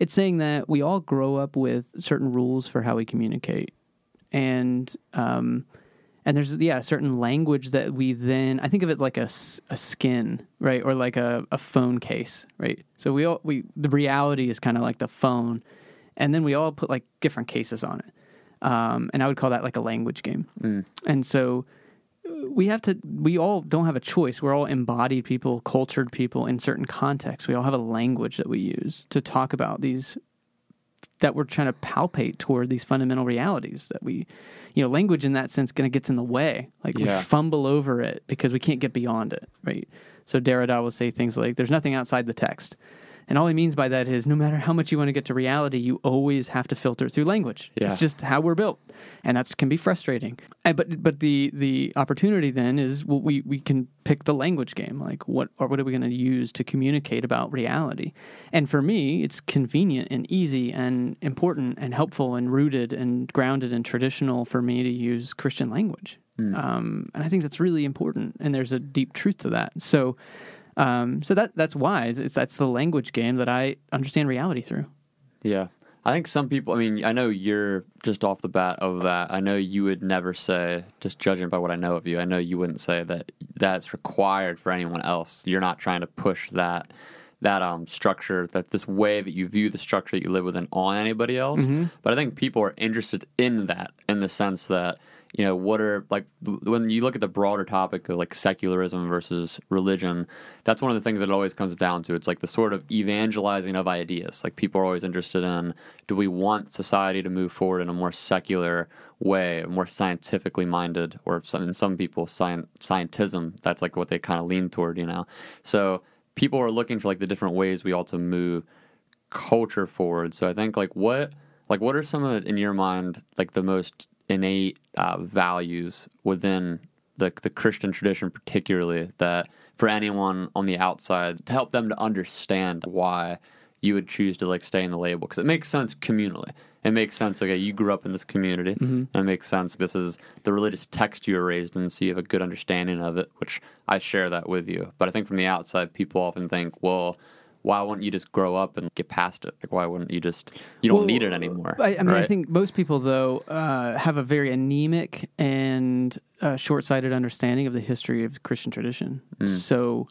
It's saying that we all grow up with certain rules for how we communicate, and um, and there's yeah a certain language that we then I think of it like a, a skin right or like a, a phone case right. So we all we the reality is kind of like the phone, and then we all put like different cases on it, um, and I would call that like a language game. And so we have to we all don't have a choice. We're all embodied people cultured people in certain contexts. We all have a language that we use to talk about these that we're trying to palpate toward these fundamental realities that we you know language in that sense kind of gets in the way. Like Yeah. we fumble over it because we can't get beyond it right? So derrida will say things like there's nothing outside the text and all he means by that is no matter how much you want to get to reality, you always have to filter through language. Yeah. It's just how we're built, and that can be frustrating. And, but but the the opportunity then is well, we we can pick the language game. Like what or what are we going to use to communicate about reality? And for me, it's convenient and easy and important and helpful and rooted and grounded and traditional for me to use Christian language. Um, and I think that's really important. And there's a deep truth to that. So. Um, so that that's why it's, that's the language game that I understand reality through. Yeah. I think some people, I mean, I know you're just off the bat of that. I know you would never say, just judging by what I know of you, I know you wouldn't say that that's required for anyone else. You're not trying to push that that um, structure, that this way that you view the structure that you live within on anybody else. But I think people are interested in that in the sense that you know what are like when you look at the broader topic of like secularism versus religion that's one of the things that it always comes down to. It's like the sort of evangelizing of ideas. Like people are always interested in do we want society to move forward in a more secular way more scientifically minded or in some people science, scientism that's like what they kind of lean toward you know? So people are looking for like the different ways we to move culture forward. So I think like what like what are some of in your mind like the most innate uh, values within the the Christian tradition, particularly that for anyone on the outside to help them to understand why you would choose to like stay in the label because it makes sense communally. It makes sense. Okay, you grew up in this community, and it makes sense. This is the religious text you were raised in, so you have a good understanding of it, which I share that with you. But I think from the outside, people often think, well, why wouldn't you just grow up and get past it? Like, why wouldn't you just? You don't Well, need it anymore. I, I mean, I think most people, though, uh, have a very anemic and uh, short-sighted understanding of the history of the Christian tradition. Mm. So,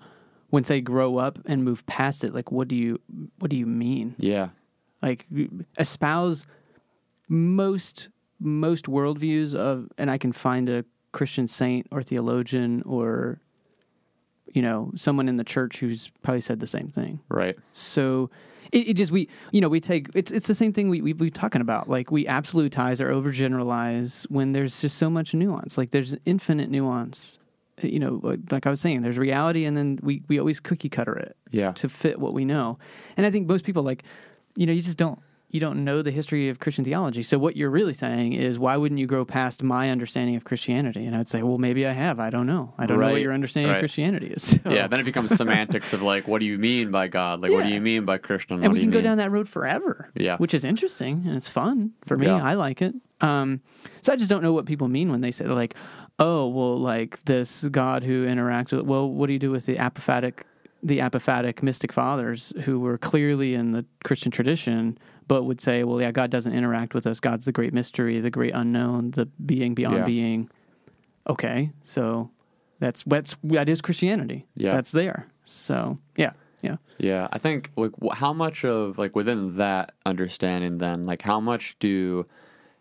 when they grow up and move past it, like, what do you what do you mean? Yeah, Like, espouse most most worldviews of, and I can find a Christian saint or theologian or you know someone in the church who's probably said the same thing. right. So it, it just we you know we take it's it's the same thing we we we talking about like we absolutize or overgeneralize when there's just so much nuance like there's infinite nuance uh, you know like, like I was saying there's reality and then we we always cookie cutter it Yeah. to fit what we know and I think most people like you know you just don't you don't know the history of Christian theology so what you're really saying is why wouldn't you grow past my understanding of Christianity and I'd say well maybe I have I don't know I don't know what your understanding right. of Christianity is So- Yeah, then it becomes semantics of like, what do you mean by God? Like, what do you mean by Christian? and What we do can go mean? down that road forever. Yeah. which is interesting and it's fun for me. Yeah. I like it. Um, so I just don't know what people mean when they say like, "Oh, well, like this God who interacts with." Well, what do you do with the apophatic, the apophatic mystic fathers who were clearly in the Christian tradition, but would say, "Well, yeah, God doesn't interact with us. God's the great mystery, the great unknown, the being beyond Yeah. being." Okay, so that's that's that is Christianity. Yeah. that's there. So yeah, yeah. Yeah, I think like how much of like within that understanding, then like how much do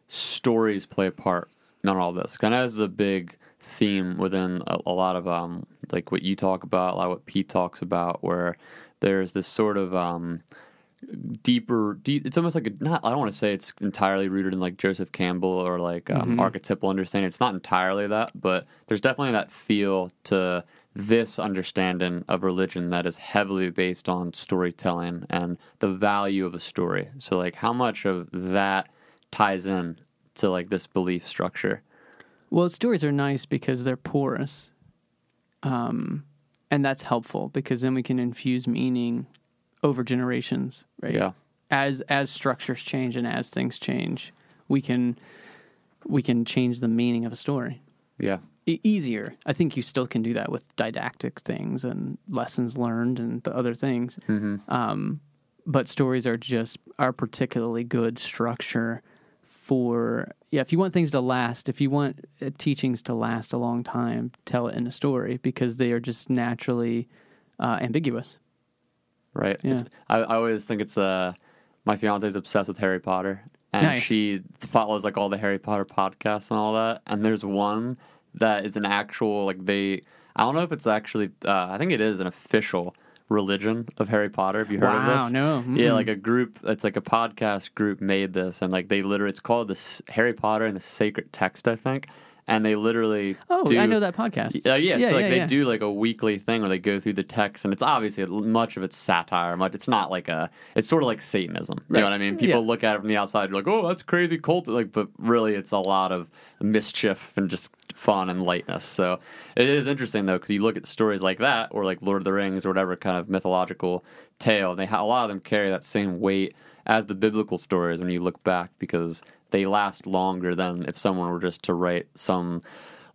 stories play a part in all this? Kind of as a big theme within a, a lot of um like what you talk about, a lot of what Pete talks about, where there's this sort of um deeper deep it's almost like a not i don't want to say it's entirely rooted in like joseph campbell or like um, archetypal understanding. It's not entirely that but there's definitely that feel to this understanding of religion that is heavily based on storytelling and the value of a story. So like how much of that ties in to like this belief structure? Well, stories are nice because they're porous, um, and that's helpful because then we can infuse meaning over generations, right? yeah As as structures change and as things change, we can we can change the meaning of a story yeah e- easier. I think you still can do that with didactic things and lessons learned and the other things. Um, but stories are just are particularly good structure for yeah. If you want things to last, if you want uh, teachings to last a long time, tell it in a story because they are just naturally uh, ambiguous. Right? Yeah. It's, I, I always think it's uh, my fiance is obsessed with Harry Potter, and Nice. she follows like all the Harry Potter podcasts and all that. And there's one that is an actual like they. I don't know if it's actually. Uh, I think it is an official religion of Harry Potter. Have you heard Wow, of this? no. Yeah, Mm-mm. like a group. It's like a podcast group made this, and like they literally. It's called the S- Harry Potter and the Sacred Text, I think. And they literally. Oh, do, I know that podcast. uh, yeah, yeah, so like yeah, they yeah. do like a weekly thing where they go through the text, and it's obviously much of it's satire. Much it's not like a. It's sort of like Satanism. You Right. know what I mean? People look at it from the outside, like, oh, that's crazy cult. Like, but really, it's a lot of mischief and just fun and lightness. So it is interesting though, because you look at stories like that, or like Lord of the Rings, or whatever kind of mythological tale. They ha- a lot of them carry that same weight as the biblical stories when you look back, because they last longer than if someone were just to write some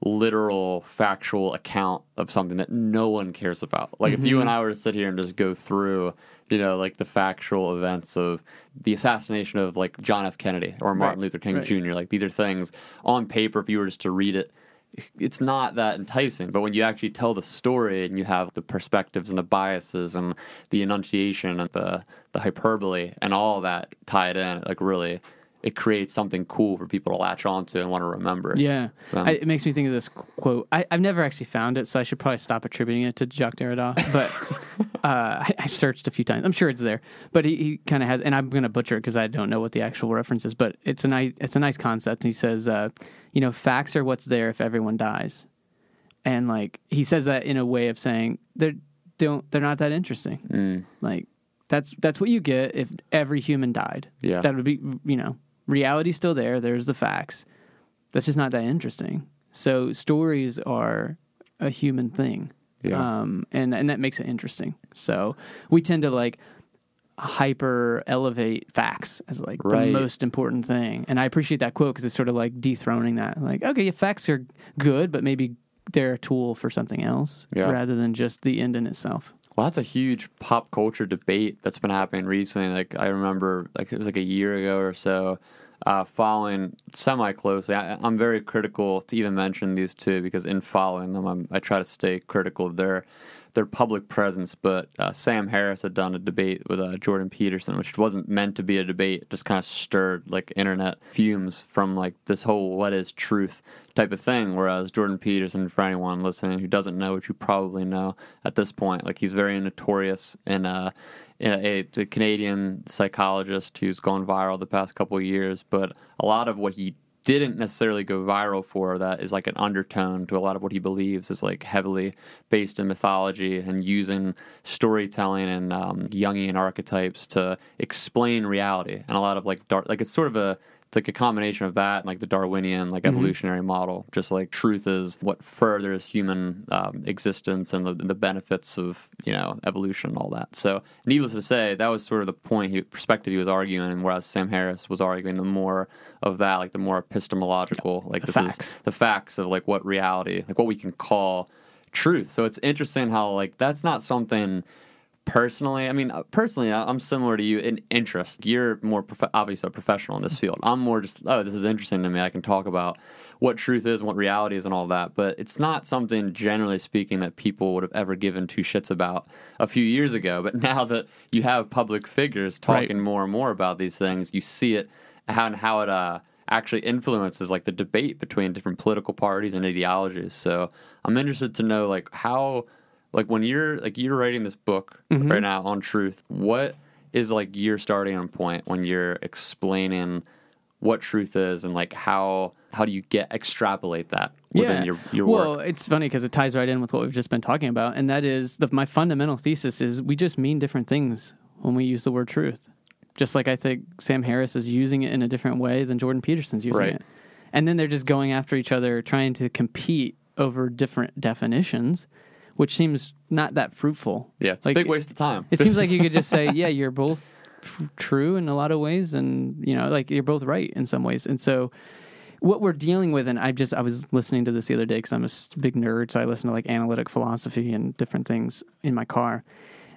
literal factual account of something that no one cares about. Like if you and mm-hmm. I were to sit here and just go through, you know, like the factual events of the assassination of like John F. Kennedy or Martin Right, Luther King right. Jr. Like these are things on paper if you were just to read it it's not that enticing. But when you actually tell the story and you have the perspectives and the biases and the enunciation and the the hyperbole and all that tied in, like really, it creates something cool for people to latch onto and want to remember. Yeah, Um, I, it makes me think of this quote. I, I've never actually found it, so I should probably stop attributing it to Jacques Derrida. But uh, I, I've searched a few times. I'm sure it's there. But he, he kind of has, and I'm going to butcher it because I don't know what the actual reference is. But it's a nice, it's a nice concept. He says, uh, you know, facts are what's there if everyone dies, and like he says that in a way of saying they're don't they're not that interesting. Mm, Like that's that's what you get if every human died. Yeah. That would be you know, reality's still there, there's the facts. That's just not that interesting. So stories are a human thing. Yeah. Um and and that makes it interesting. So we tend to like hyper elevate facts as like Right. the most important thing. And I appreciate that quote because it's sort of like dethroning that. Like, okay, yeah, facts are good, but maybe they're a tool for something else Yeah. rather than just the end in itself. Well, that's a huge pop culture debate that's been happening recently. Like I remember, like it was like a year ago or so, uh, following semi closely. I, I'm very critical to even mention these two because in following them, I'm, I try to stay critical of their their public presence. But uh, Sam Harris had done a debate with uh, Jordan Peterson, which wasn't meant to be a debate. Just kind of stirred like internet fumes from like this whole "what is truth" type of thing. Whereas Jordan Peterson, for anyone listening who doesn't know, which you probably know at this point, like he's very notorious in uh, a, Canadian psychologist who's gone viral the past couple of years. But a lot of what he didn't necessarily go viral for that is like an undertone to a lot of what he believes is like heavily based in mythology and using storytelling and um, Jungian archetypes to explain reality and a lot of like dark like it's sort of a it's like a combination of that and like the Darwinian like evolutionary model. Just like truth is what furthers human um, existence and the, the benefits of you know evolution and all that. So needless to say that was sort of the point he, perspective he was arguing whereas Sam Harris was arguing the more of that like the more epistemological like this facts. is the facts of like what reality like what we can call truth. So it's interesting how like that's not something personally i mean uh, personally i'm similar to you in interest. You're more prof- obviously a professional in this field. I'm more just oh this is interesting to me. I can talk about what truth is and what reality is and all that. But it's not something generally speaking that people would have ever given two shits about a few years ago. But now that you have public figures talking more and more about these things you see it and how it uh actually influences like the debate between different political parties and ideologies. So i'm interested to know like how like when you're like you're writing this book mm-hmm. right now on truth what is like your starting point when you're explaining what truth is and like how how do you get extrapolate that within your your well, work? it's funny because it ties right in with what we've just been talking about, and that is the, my fundamental thesis is we just mean different things when we use the word truth. Just like I think Sam Harris is using it in a different way than Jordan Peterson's using Right. it, and then they're just going after each other, trying to compete over different definitions, which seems not that fruitful. yeah it's like, a big waste of time It seems like you could just say, yeah, you're both true in a lot of ways, and you know, like you're both right in some ways. And so, what we're dealing with, and I just I was listening to this the other day because I'm a big nerd, so I listen to like analytic philosophy and different things in my car.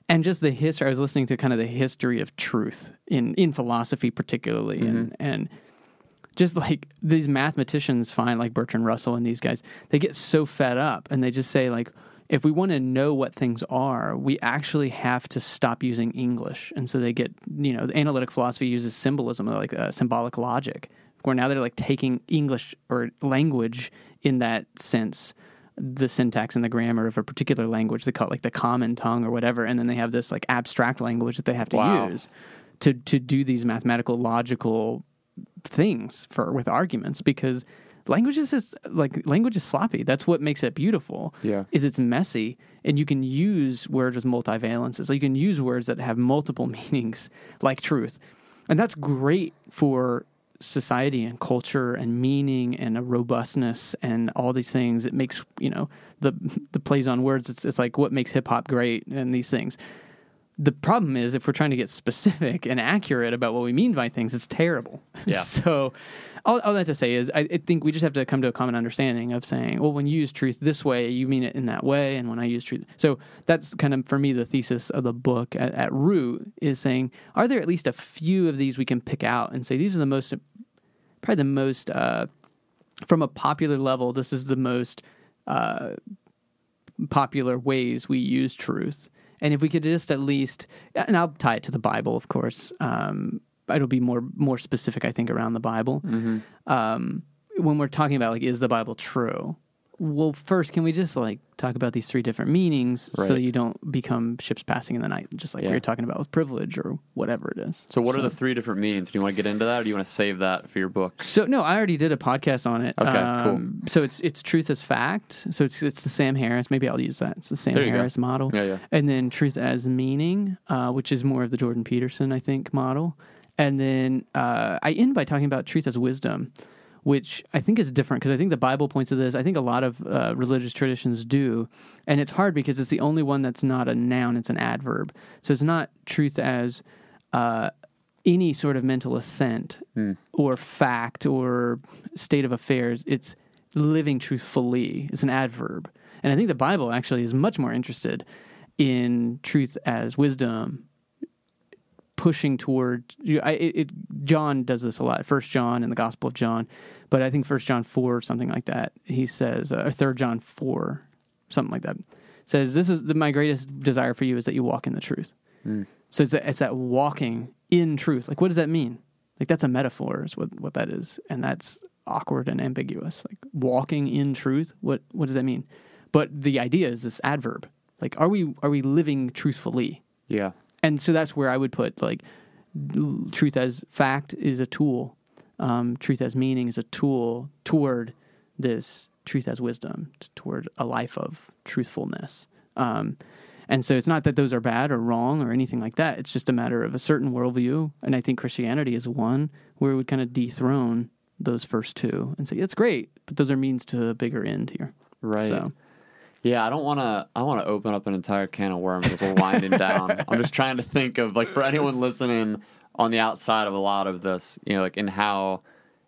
And just the history, I was listening to kind of the history of truth in in philosophy, particularly, and mm-hmm. and just like these mathematicians find like Bertrand Russell and these guys, they get so fed up and they just say like, if we want to know what things are, we actually have to stop using English. And so they get, you know, the analytic philosophy uses symbolism, like uh, symbolic logic, where now they're like taking English or language in that sense, the syntax and the grammar of a particular language, they call it like the common tongue or whatever, and then they have this like abstract language that they have to Wow. use to to do these mathematical logical things for with arguments because language is just, like language is sloppy. That's what makes it beautiful. Yeah. is it's messy and you can use words with multivalences. Like you can use words that have multiple meanings, like truth, and that's great for society and culture and meaning and a robustness and all these things. It makes you know the the plays on words. It's it's like what makes hip hop great and these things. The problem is if we're trying to get specific and accurate about what we mean by things, it's terrible. Yeah. so, all, all that to say is, I, I think we just have to come to a common understanding of saying, well, when you use truth this way, you mean it in that way, and when I use truth, so that's kind of for me the thesis of the book at, at root is saying, are there at least a few of these we can pick out and say these are the most, probably the most. Uh, from a popular level, this is the most uh, popular ways we use truth. And if we could just at least, and I'll tie it to the Bible, of course. Um, it'll be more more specific, I think, around the Bible. Um, when we're talking about like, is the Bible true? Well, first, can we just like talk about these three different meanings so you don't become ships passing in the night, just like Yeah. we were talking about with privilege or whatever it is. So, what are the three different meanings? Do you want to get into that, or do you want to save that for your book? So no, I already did a podcast on it. Okay, cool. So it's it's truth as fact. So it's it's the Sam Harris. Maybe I'll use that. It's the Sam you go. Harris model. Yeah, yeah. And then truth as meaning, uh, which is more of the Jordan Peterson, I think, model. And then uh, I end by talking about truth as wisdom, which I think is different because I think the Bible points to this. I think a lot of uh, religious traditions do, and it's hard because it's the only one that's not a noun; it's an adverb. So it's not truth as uh, any sort of mental assent or fact or state of affairs. It's living truthfully. It's an adverb, and I think the Bible actually is much more interested in truth as wisdom pushing toward you- I, it, it john does this a lot first john in the gospel of john but i think first john 4 or something like that he says uh, or third john 4 something like that says this is the, my greatest desire for you is that you walk in the truth. So it's that, it's that walking in truth. Like what does that mean? Like that's a metaphor is what, what that is and that's awkward and ambiguous. Like walking in truth what what does that mean? But the idea is this adverb. Like are we are we living truthfully? Yeah. And so that's where I would put like truth as fact is a tool, um, truth as meaning is a tool toward this truth as wisdom, toward a life of truthfulness. Um, and so it's not that those are bad or wrong or anything like that. It's just a matter of a certain worldview. And I think Christianity is one where it would kind of dethrone those first two and say, it's great, but those are means to a bigger end here. Right. So, Yeah, I don't want to. I want to open up an entire can of worms as we're winding down. I'm just trying to think of like for anyone listening on the outside of a lot of this, you know, like in how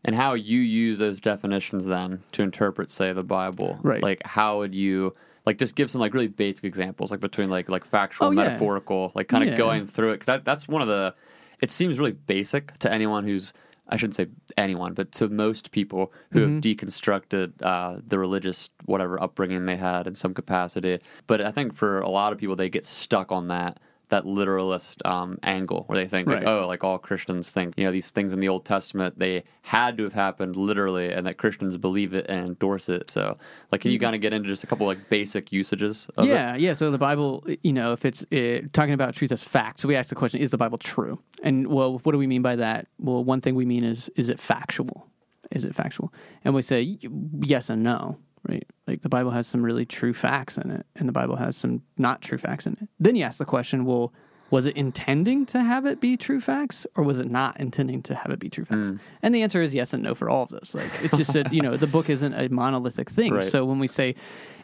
and how you use those definitions then to interpret, say, the Bible. Right. Like, how would you like just give some like really basic examples, like between like like factual, Oh, yeah. metaphorical, like kind of Yeah. going through it because that, that's one of the. It seems really basic to anyone who's. I shouldn't say anyone, but to most people who Mm-hmm. have deconstructed uh, the religious whatever upbringing they had in some capacity. But I think for a lot of people, they get stuck on that that literalist um, angle where they think like, oh, like all Christians think, you know, these things in the Old Testament they had to have happened literally, and that Christians believe it and endorse it. So, like, can you kind of get into just a couple like basic usages? Of it? Mm-hmm. yeah, yeah. So the Bible, you know, if it's uh, talking about truth as fact, so we ask the question: Is the Bible true? And well, what do we mean by that? Well, one thing we mean is: Is it factual? Is it factual? And we say yes and no, right? Like the Bible has some really true facts in it, and the Bible has some not true facts in it. Then you ask the question: Well, was it intending to have it be true facts, or was it not intending to have it be true facts? And the answer is yes and no for all of those. Like it's just a, you know the book isn't a monolithic thing. Right. So when we say,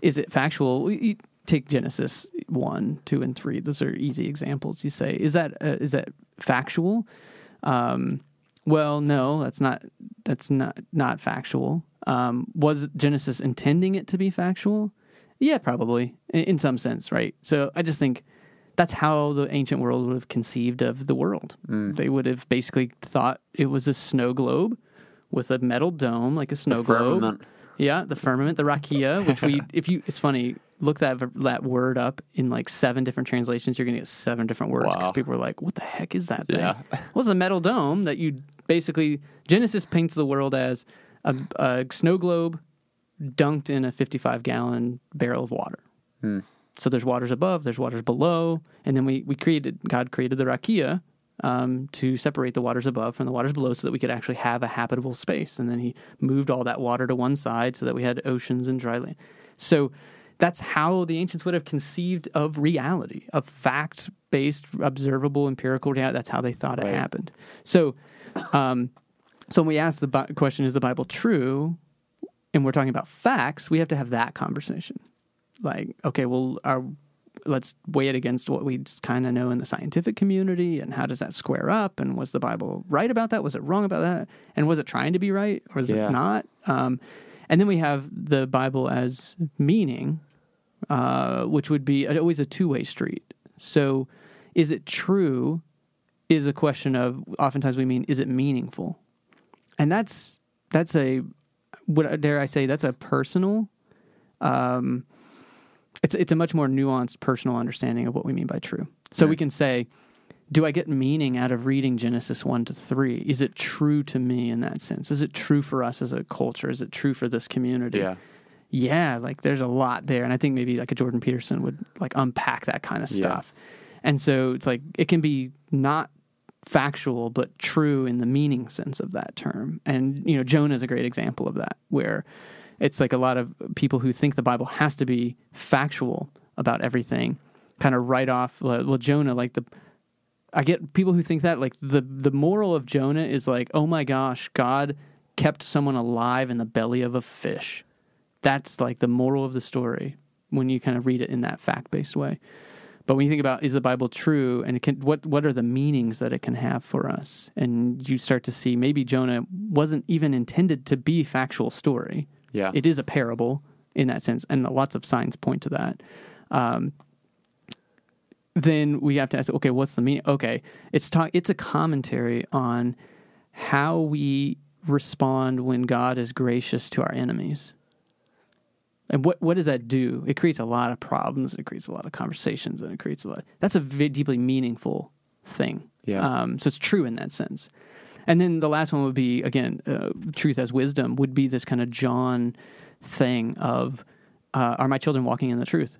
is it factual? We, take Genesis one, two, and three. Those are easy examples. You say, is that uh, is that factual? Um, well, no, that's not. That's not not factual. Um, was Genesis intending it to be factual? Yeah, probably in, in some sense, right? So I just think that's how the ancient world would have conceived of the world. They would have basically thought it was a snow globe with a metal dome, like a snow globe. firmament. Yeah, the firmament, the rakia, which we, if you, it's funny, look that that word up in like seven different translations. You're going to get seven different words because Wow. people are like, "What the heck is that thing?" Yeah. Well, it's a metal dome that you basically Genesis paints the world as a, a snow globe dunked in a 55 gallon barrel of water. So there's waters above, there's waters below, and then we we created God created the rakia um, to separate the waters above from the waters below, so that we could actually have a habitable space. And then He moved all that water to one side, so that we had oceans and dry land. So that's how the ancients would have conceived of reality, of fact based, observable, empirical reality. That's how they thought it happened. So, um, so when we ask the Bi- question, is the Bible true? And we're talking about facts, we have to have that conversation. Like, okay, well, our, let's weigh it against what we kind of know in the scientific community, and how does that square up? And was the Bible right about that? Was it wrong about that? And was it trying to be right, or was Yeah. it not? Um, and then we have the Bible as meaning, uh, which would be always a two way street. So, is it true? Is a question of oftentimes we mean is it meaningful, and that's that's a what dare I say? That's a personal. Um, it's it's a much more nuanced personal understanding of what we mean by true. So we can say, do I get meaning out of reading Genesis one to three? Is it true to me in that sense? Is it true for us as a culture? Is it true for this community? Yeah. yeah, like there's a lot there, and I think maybe like a Jordan Peterson would like unpack that kind of Yeah. stuff. And so it's like it can be not factual but true in the meaning sense of that term. And you know, Jonah is a great example of that, where it's like a lot of people who think the Bible has to be factual about everything, kind of write off. Well, Jonah, like the I get people who think that like the the moral of Jonah is like, oh my gosh, God kept someone alive in the belly of a fish. That's like the moral of the story when you kind of read it in that fact based way. But when you think about is the Bible true and can, what what are the meanings that it can have for us, and you start to see maybe Jonah wasn't even intended to be factual story. Yeah. It is a parable in that sense, and lots of signs point to that. Um, then we have to ask, okay, what's the meaning? Okay, it's talk. It's a commentary on how we respond when God is gracious to our enemies. And what what does that do? It creates a lot of problems. It creates a lot of conversations, and it creates a lot. That's a deeply meaningful thing. Yeah. Um, so it's true in that sense. And then the last one would be again, uh, truth as wisdom would be this kind of John thing of, uh, are my children walking in the truth?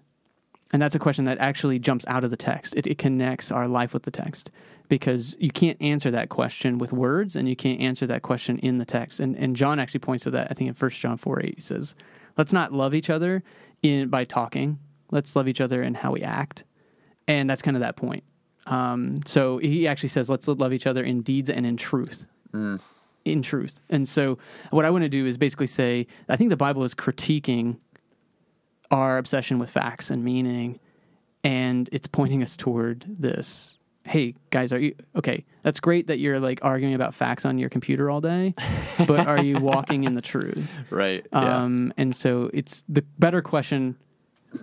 And that's a question that actually jumps out of the text. It, it connects our life with the text because you can't answer that question with words and you can't answer that question in the text. And, and John actually points to that, I think in 1 John 4 8, he says, let's not love each other in by talking. Let's love each other in how we act. And that's kind of that point. Um, so he actually says, let's love each other in deeds and in truth. In truth. And so what I want to do is basically say, I think the Bible is critiquing our obsession with facts and meaning, and it's pointing us toward this. Hey guys, are you okay? That's great that you're like arguing about facts on your computer all day, but are you walking in the truth? Right. Yeah. Um, and so it's the better question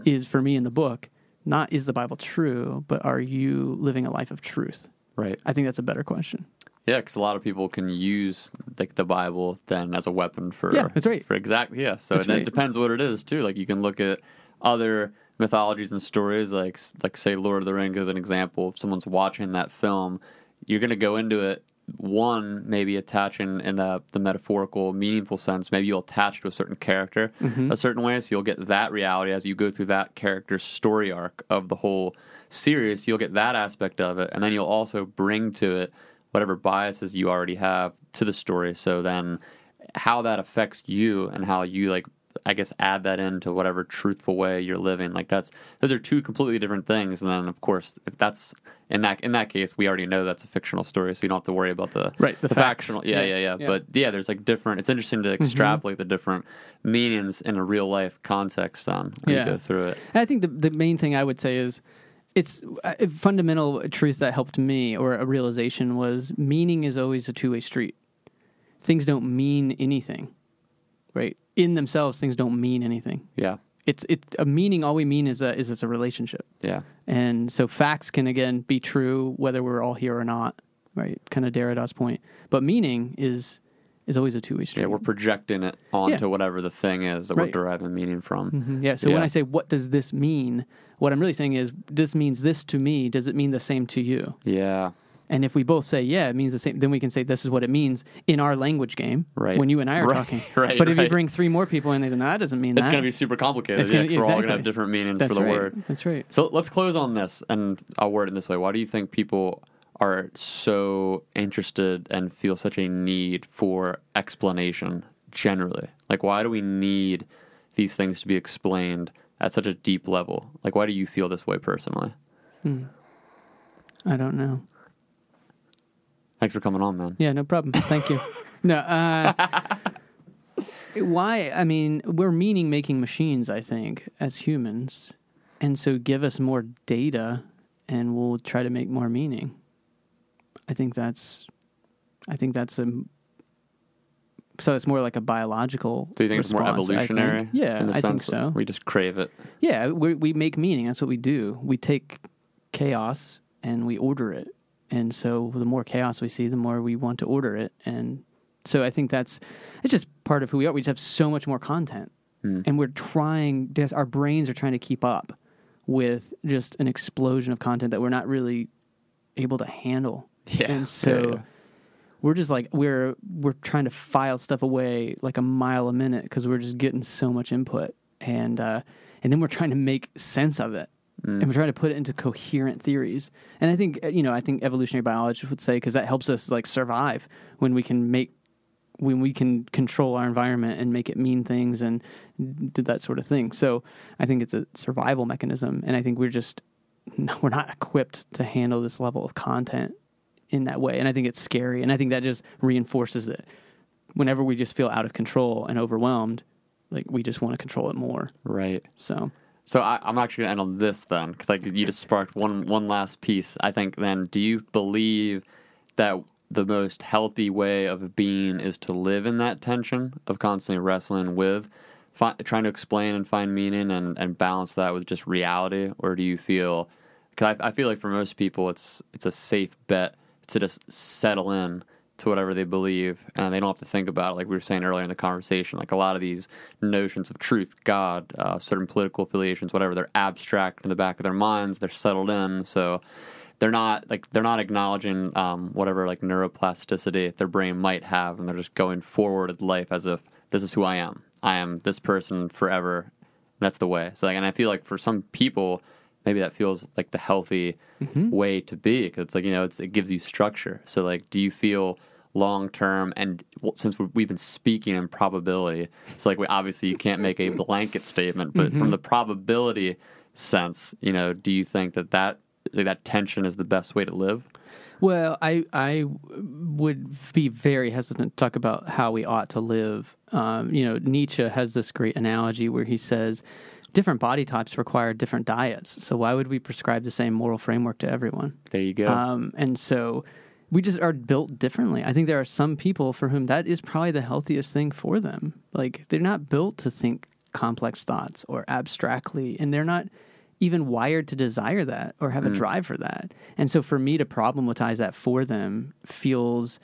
is for me in the book, not is the Bible true, but are you living a life of truth? right. I think that's a better question. Yeah, because a lot of people can use like the Bible then as a weapon for Yeah, that's right. for exactly yeah. So and right. it depends what it is too. Like you can look at other mythologies and stories, like like say Lord of the Rings as an example. If someone's watching that film, you're going to go into it one maybe attaching in the the metaphorical, meaningful sense. Maybe you'll attach to a certain character Mm-hmm. a certain way, so you'll get that reality as you go through that character's story arc of the whole series. You'll get that aspect of it, and then you'll also bring to it whatever biases you already have to the story. So then, how that affects you and how you like, I guess, add that into whatever truthful way you're living. Like that's those are two completely different things. And then, of course, if that's in that in that case, we already know that's a fictional story, so you don't have to worry about the Right, the the, factional. Yeah, Yeah, yeah, yeah. Mm-hmm. But yeah, there's like different. It's interesting to extrapolate the different meanings in a real life context on when Yeah. you go through it. And I think the the main thing I would say is it's a fundamental truth that helped me or a realization was meaning is always a two way street. Things don't mean anything, right? In themselves, things don't mean anything. Yeah, It's it a meaning. All we mean is that is it's a relationship, yeah, and so facts can again be true whether we're all here or not, right? Kind of Derrida's point, but meaning is is always a two way street. yeah. We're projecting it onto Yeah. whatever the thing is that Right. we're deriving meaning from. Mhm, Yeah. So when I say what does this mean, what I'm really saying is this means this to me. Does it mean the same to you? Yeah, And if we both say yeah, it means the same, then we can say this is what it means in our language game. Right. When you and I are Right, talking. right, But if you bring three more people in, they say no, that doesn't mean it's that. going to be super complicated. It's yeah, gonna- 'cause we're all going to have different meanings That's for the right. word. That's right. So let's close on this, and I'll word it in this way. Why do you think people are so interested and feel such a need for explanation generally? Like, why do we need these things to be explained at such a deep level? Like, why do you feel this way personally? Hmm. I don't know. Thanks for coming on, man. Yeah, no problem. Thank you. No, uh, why? I mean, we're meaning making machines, I think, as humans. And so give us more data and we'll try to make more meaning. I think that's, I think that's a, so it's more like a biological. Do you think it's more response, I evolutionary? Yeah, in the I think so. We just crave it. Yeah, we we make meaning. That's what we do. We take chaos and we order it. And so the more chaos we see, the more we want to order it. And So I think that's it's just part of who we are. We just have so much more content, and we're trying. Our brains are trying to keep up with just an explosion of content that we're not really able to handle. Yeah, and so. yeah, yeah. We're just like we're we're trying to file stuff away like a mile a minute because we're just getting so much input, and uh, and then we're trying to make sense of it, and we're trying to put it into coherent theories. And I think uh, you know I think evolutionary biologists would say because that helps us like survive when we can make when we can control our environment and make it mean things and do that sort of thing. So I think it's a survival mechanism, and I think we're just we're not equipped to handle this level of content in that way. And I think it's scary, and I think that just reinforces it. Whenever we just feel out of control and overwhelmed, like we just want to control it more. Right. So So I, I'm actually gonna end on this then, because like you just sparked one one last piece. I think then, do you believe that the most healthy way of being is to live in that tension of constantly wrestling with, fi- trying to explain and find meaning and, and balance that with just reality, or do you feel? Because I, I feel like for most people, it's it's a safe bet to just settle in to whatever they believe and they don't have to think about it like we were saying earlier in the conversation like a lot of these notions of truth god uh, certain political affiliations whatever they're abstract in the back of their minds they're settled in so they're not like they're not acknowledging um, whatever like neuroplasticity their brain might have and they're just going forward in life as if this is who i am. I am this person forever. That's the way. So like and i feel like for some people maybe that feels like the healthy way to be because it's like you know it's, it gives you structure. So like do you feel long term and since we- we've been speaking in probability it's like we obviously you can't make a blanket statement but from the probability sense you know do you think that that that tension is the best way to live Well, I I would be very hesitant to talk about how we ought to live. Um, you know, Nietzsche has this great analogy where he says different body types require different diets. So why would we prescribe the same moral framework to everyone? there you go Um, and so we just are built differently. I think there are some people for whom that is probably the healthiest thing for them. Like they're not built to think complex thoughts or abstractly, and they're not even wired to desire that or have a drive for that. And so for me to problematize that for them feels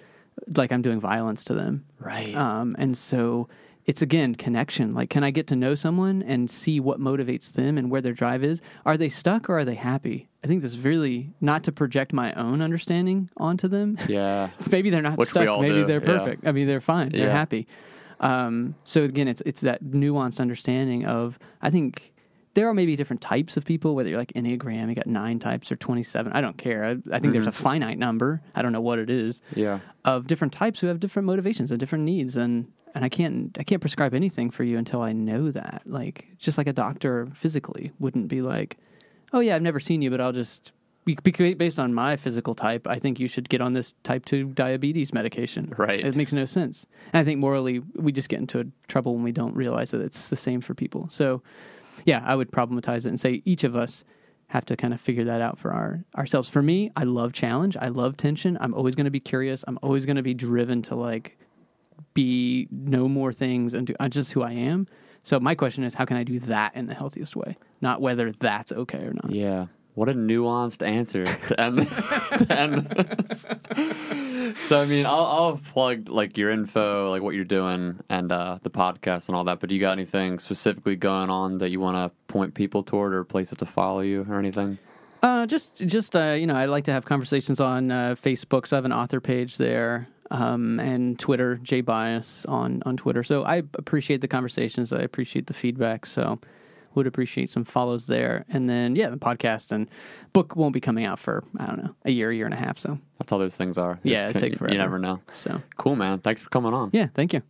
like I'm doing violence to them. Right. Um, and so it's again connection. Like, can I get to know someone and see what motivates them and where their drive is? Are they stuck or are they happy? I think that's really not to project my own understanding onto them. yeah maybe they're not Which stuck. Maybe do, they're yeah. perfect. I mean, they're fine. They're Yeah. happy. Um, so again, it's it's that nuanced understanding of I think there are maybe different types of people. Whether you're like Enneagram, you got nine types or twenty seven. I don't care. I, I think there's a finite number. I don't know what it is yeah of different types who have different motivations and different needs and and I can't I can't prescribe anything for you until I know that. Like just like a doctor physically wouldn't be like, "Oh yeah, I've never seen you, but I'll just based on my physical type, I think you should get on this type 2 diabetes medication." Right. It makes no sense. And I think morally we just get into trouble when we don't realize that it's the same for people. So, yeah, I would problematize it and say each of us have to kind of figure that out for our ourselves. For me, I love challenge. I love tension. I'm always going to be curious. I'm always going to be driven to like be no more things and do I'm just who I am. So my question is, how can I do that in the healthiest way? Not whether that's okay or not. Yeah. What a nuanced answer to end, to end this. So I mean, I'll, I'll plug like your info, like what you're doing, and uh, the podcast and all that. But do you got anything specifically going on that you want to point people toward, or places to follow you, or anything? Uh, just, just uh, you know, I like to have conversations on uh, Facebook, so I have an author page there, um, and Twitter, J Byas on on Twitter. So I appreciate the conversations. I appreciate the feedback. So would appreciate some follows there, and then yeah, the podcast and book won't be coming out for I don't know a year, year and a half. So That's all those things are. Yeah, it con- take you- forever. You never know. so Cool, man. Thanks for coming on. yeah, thank you.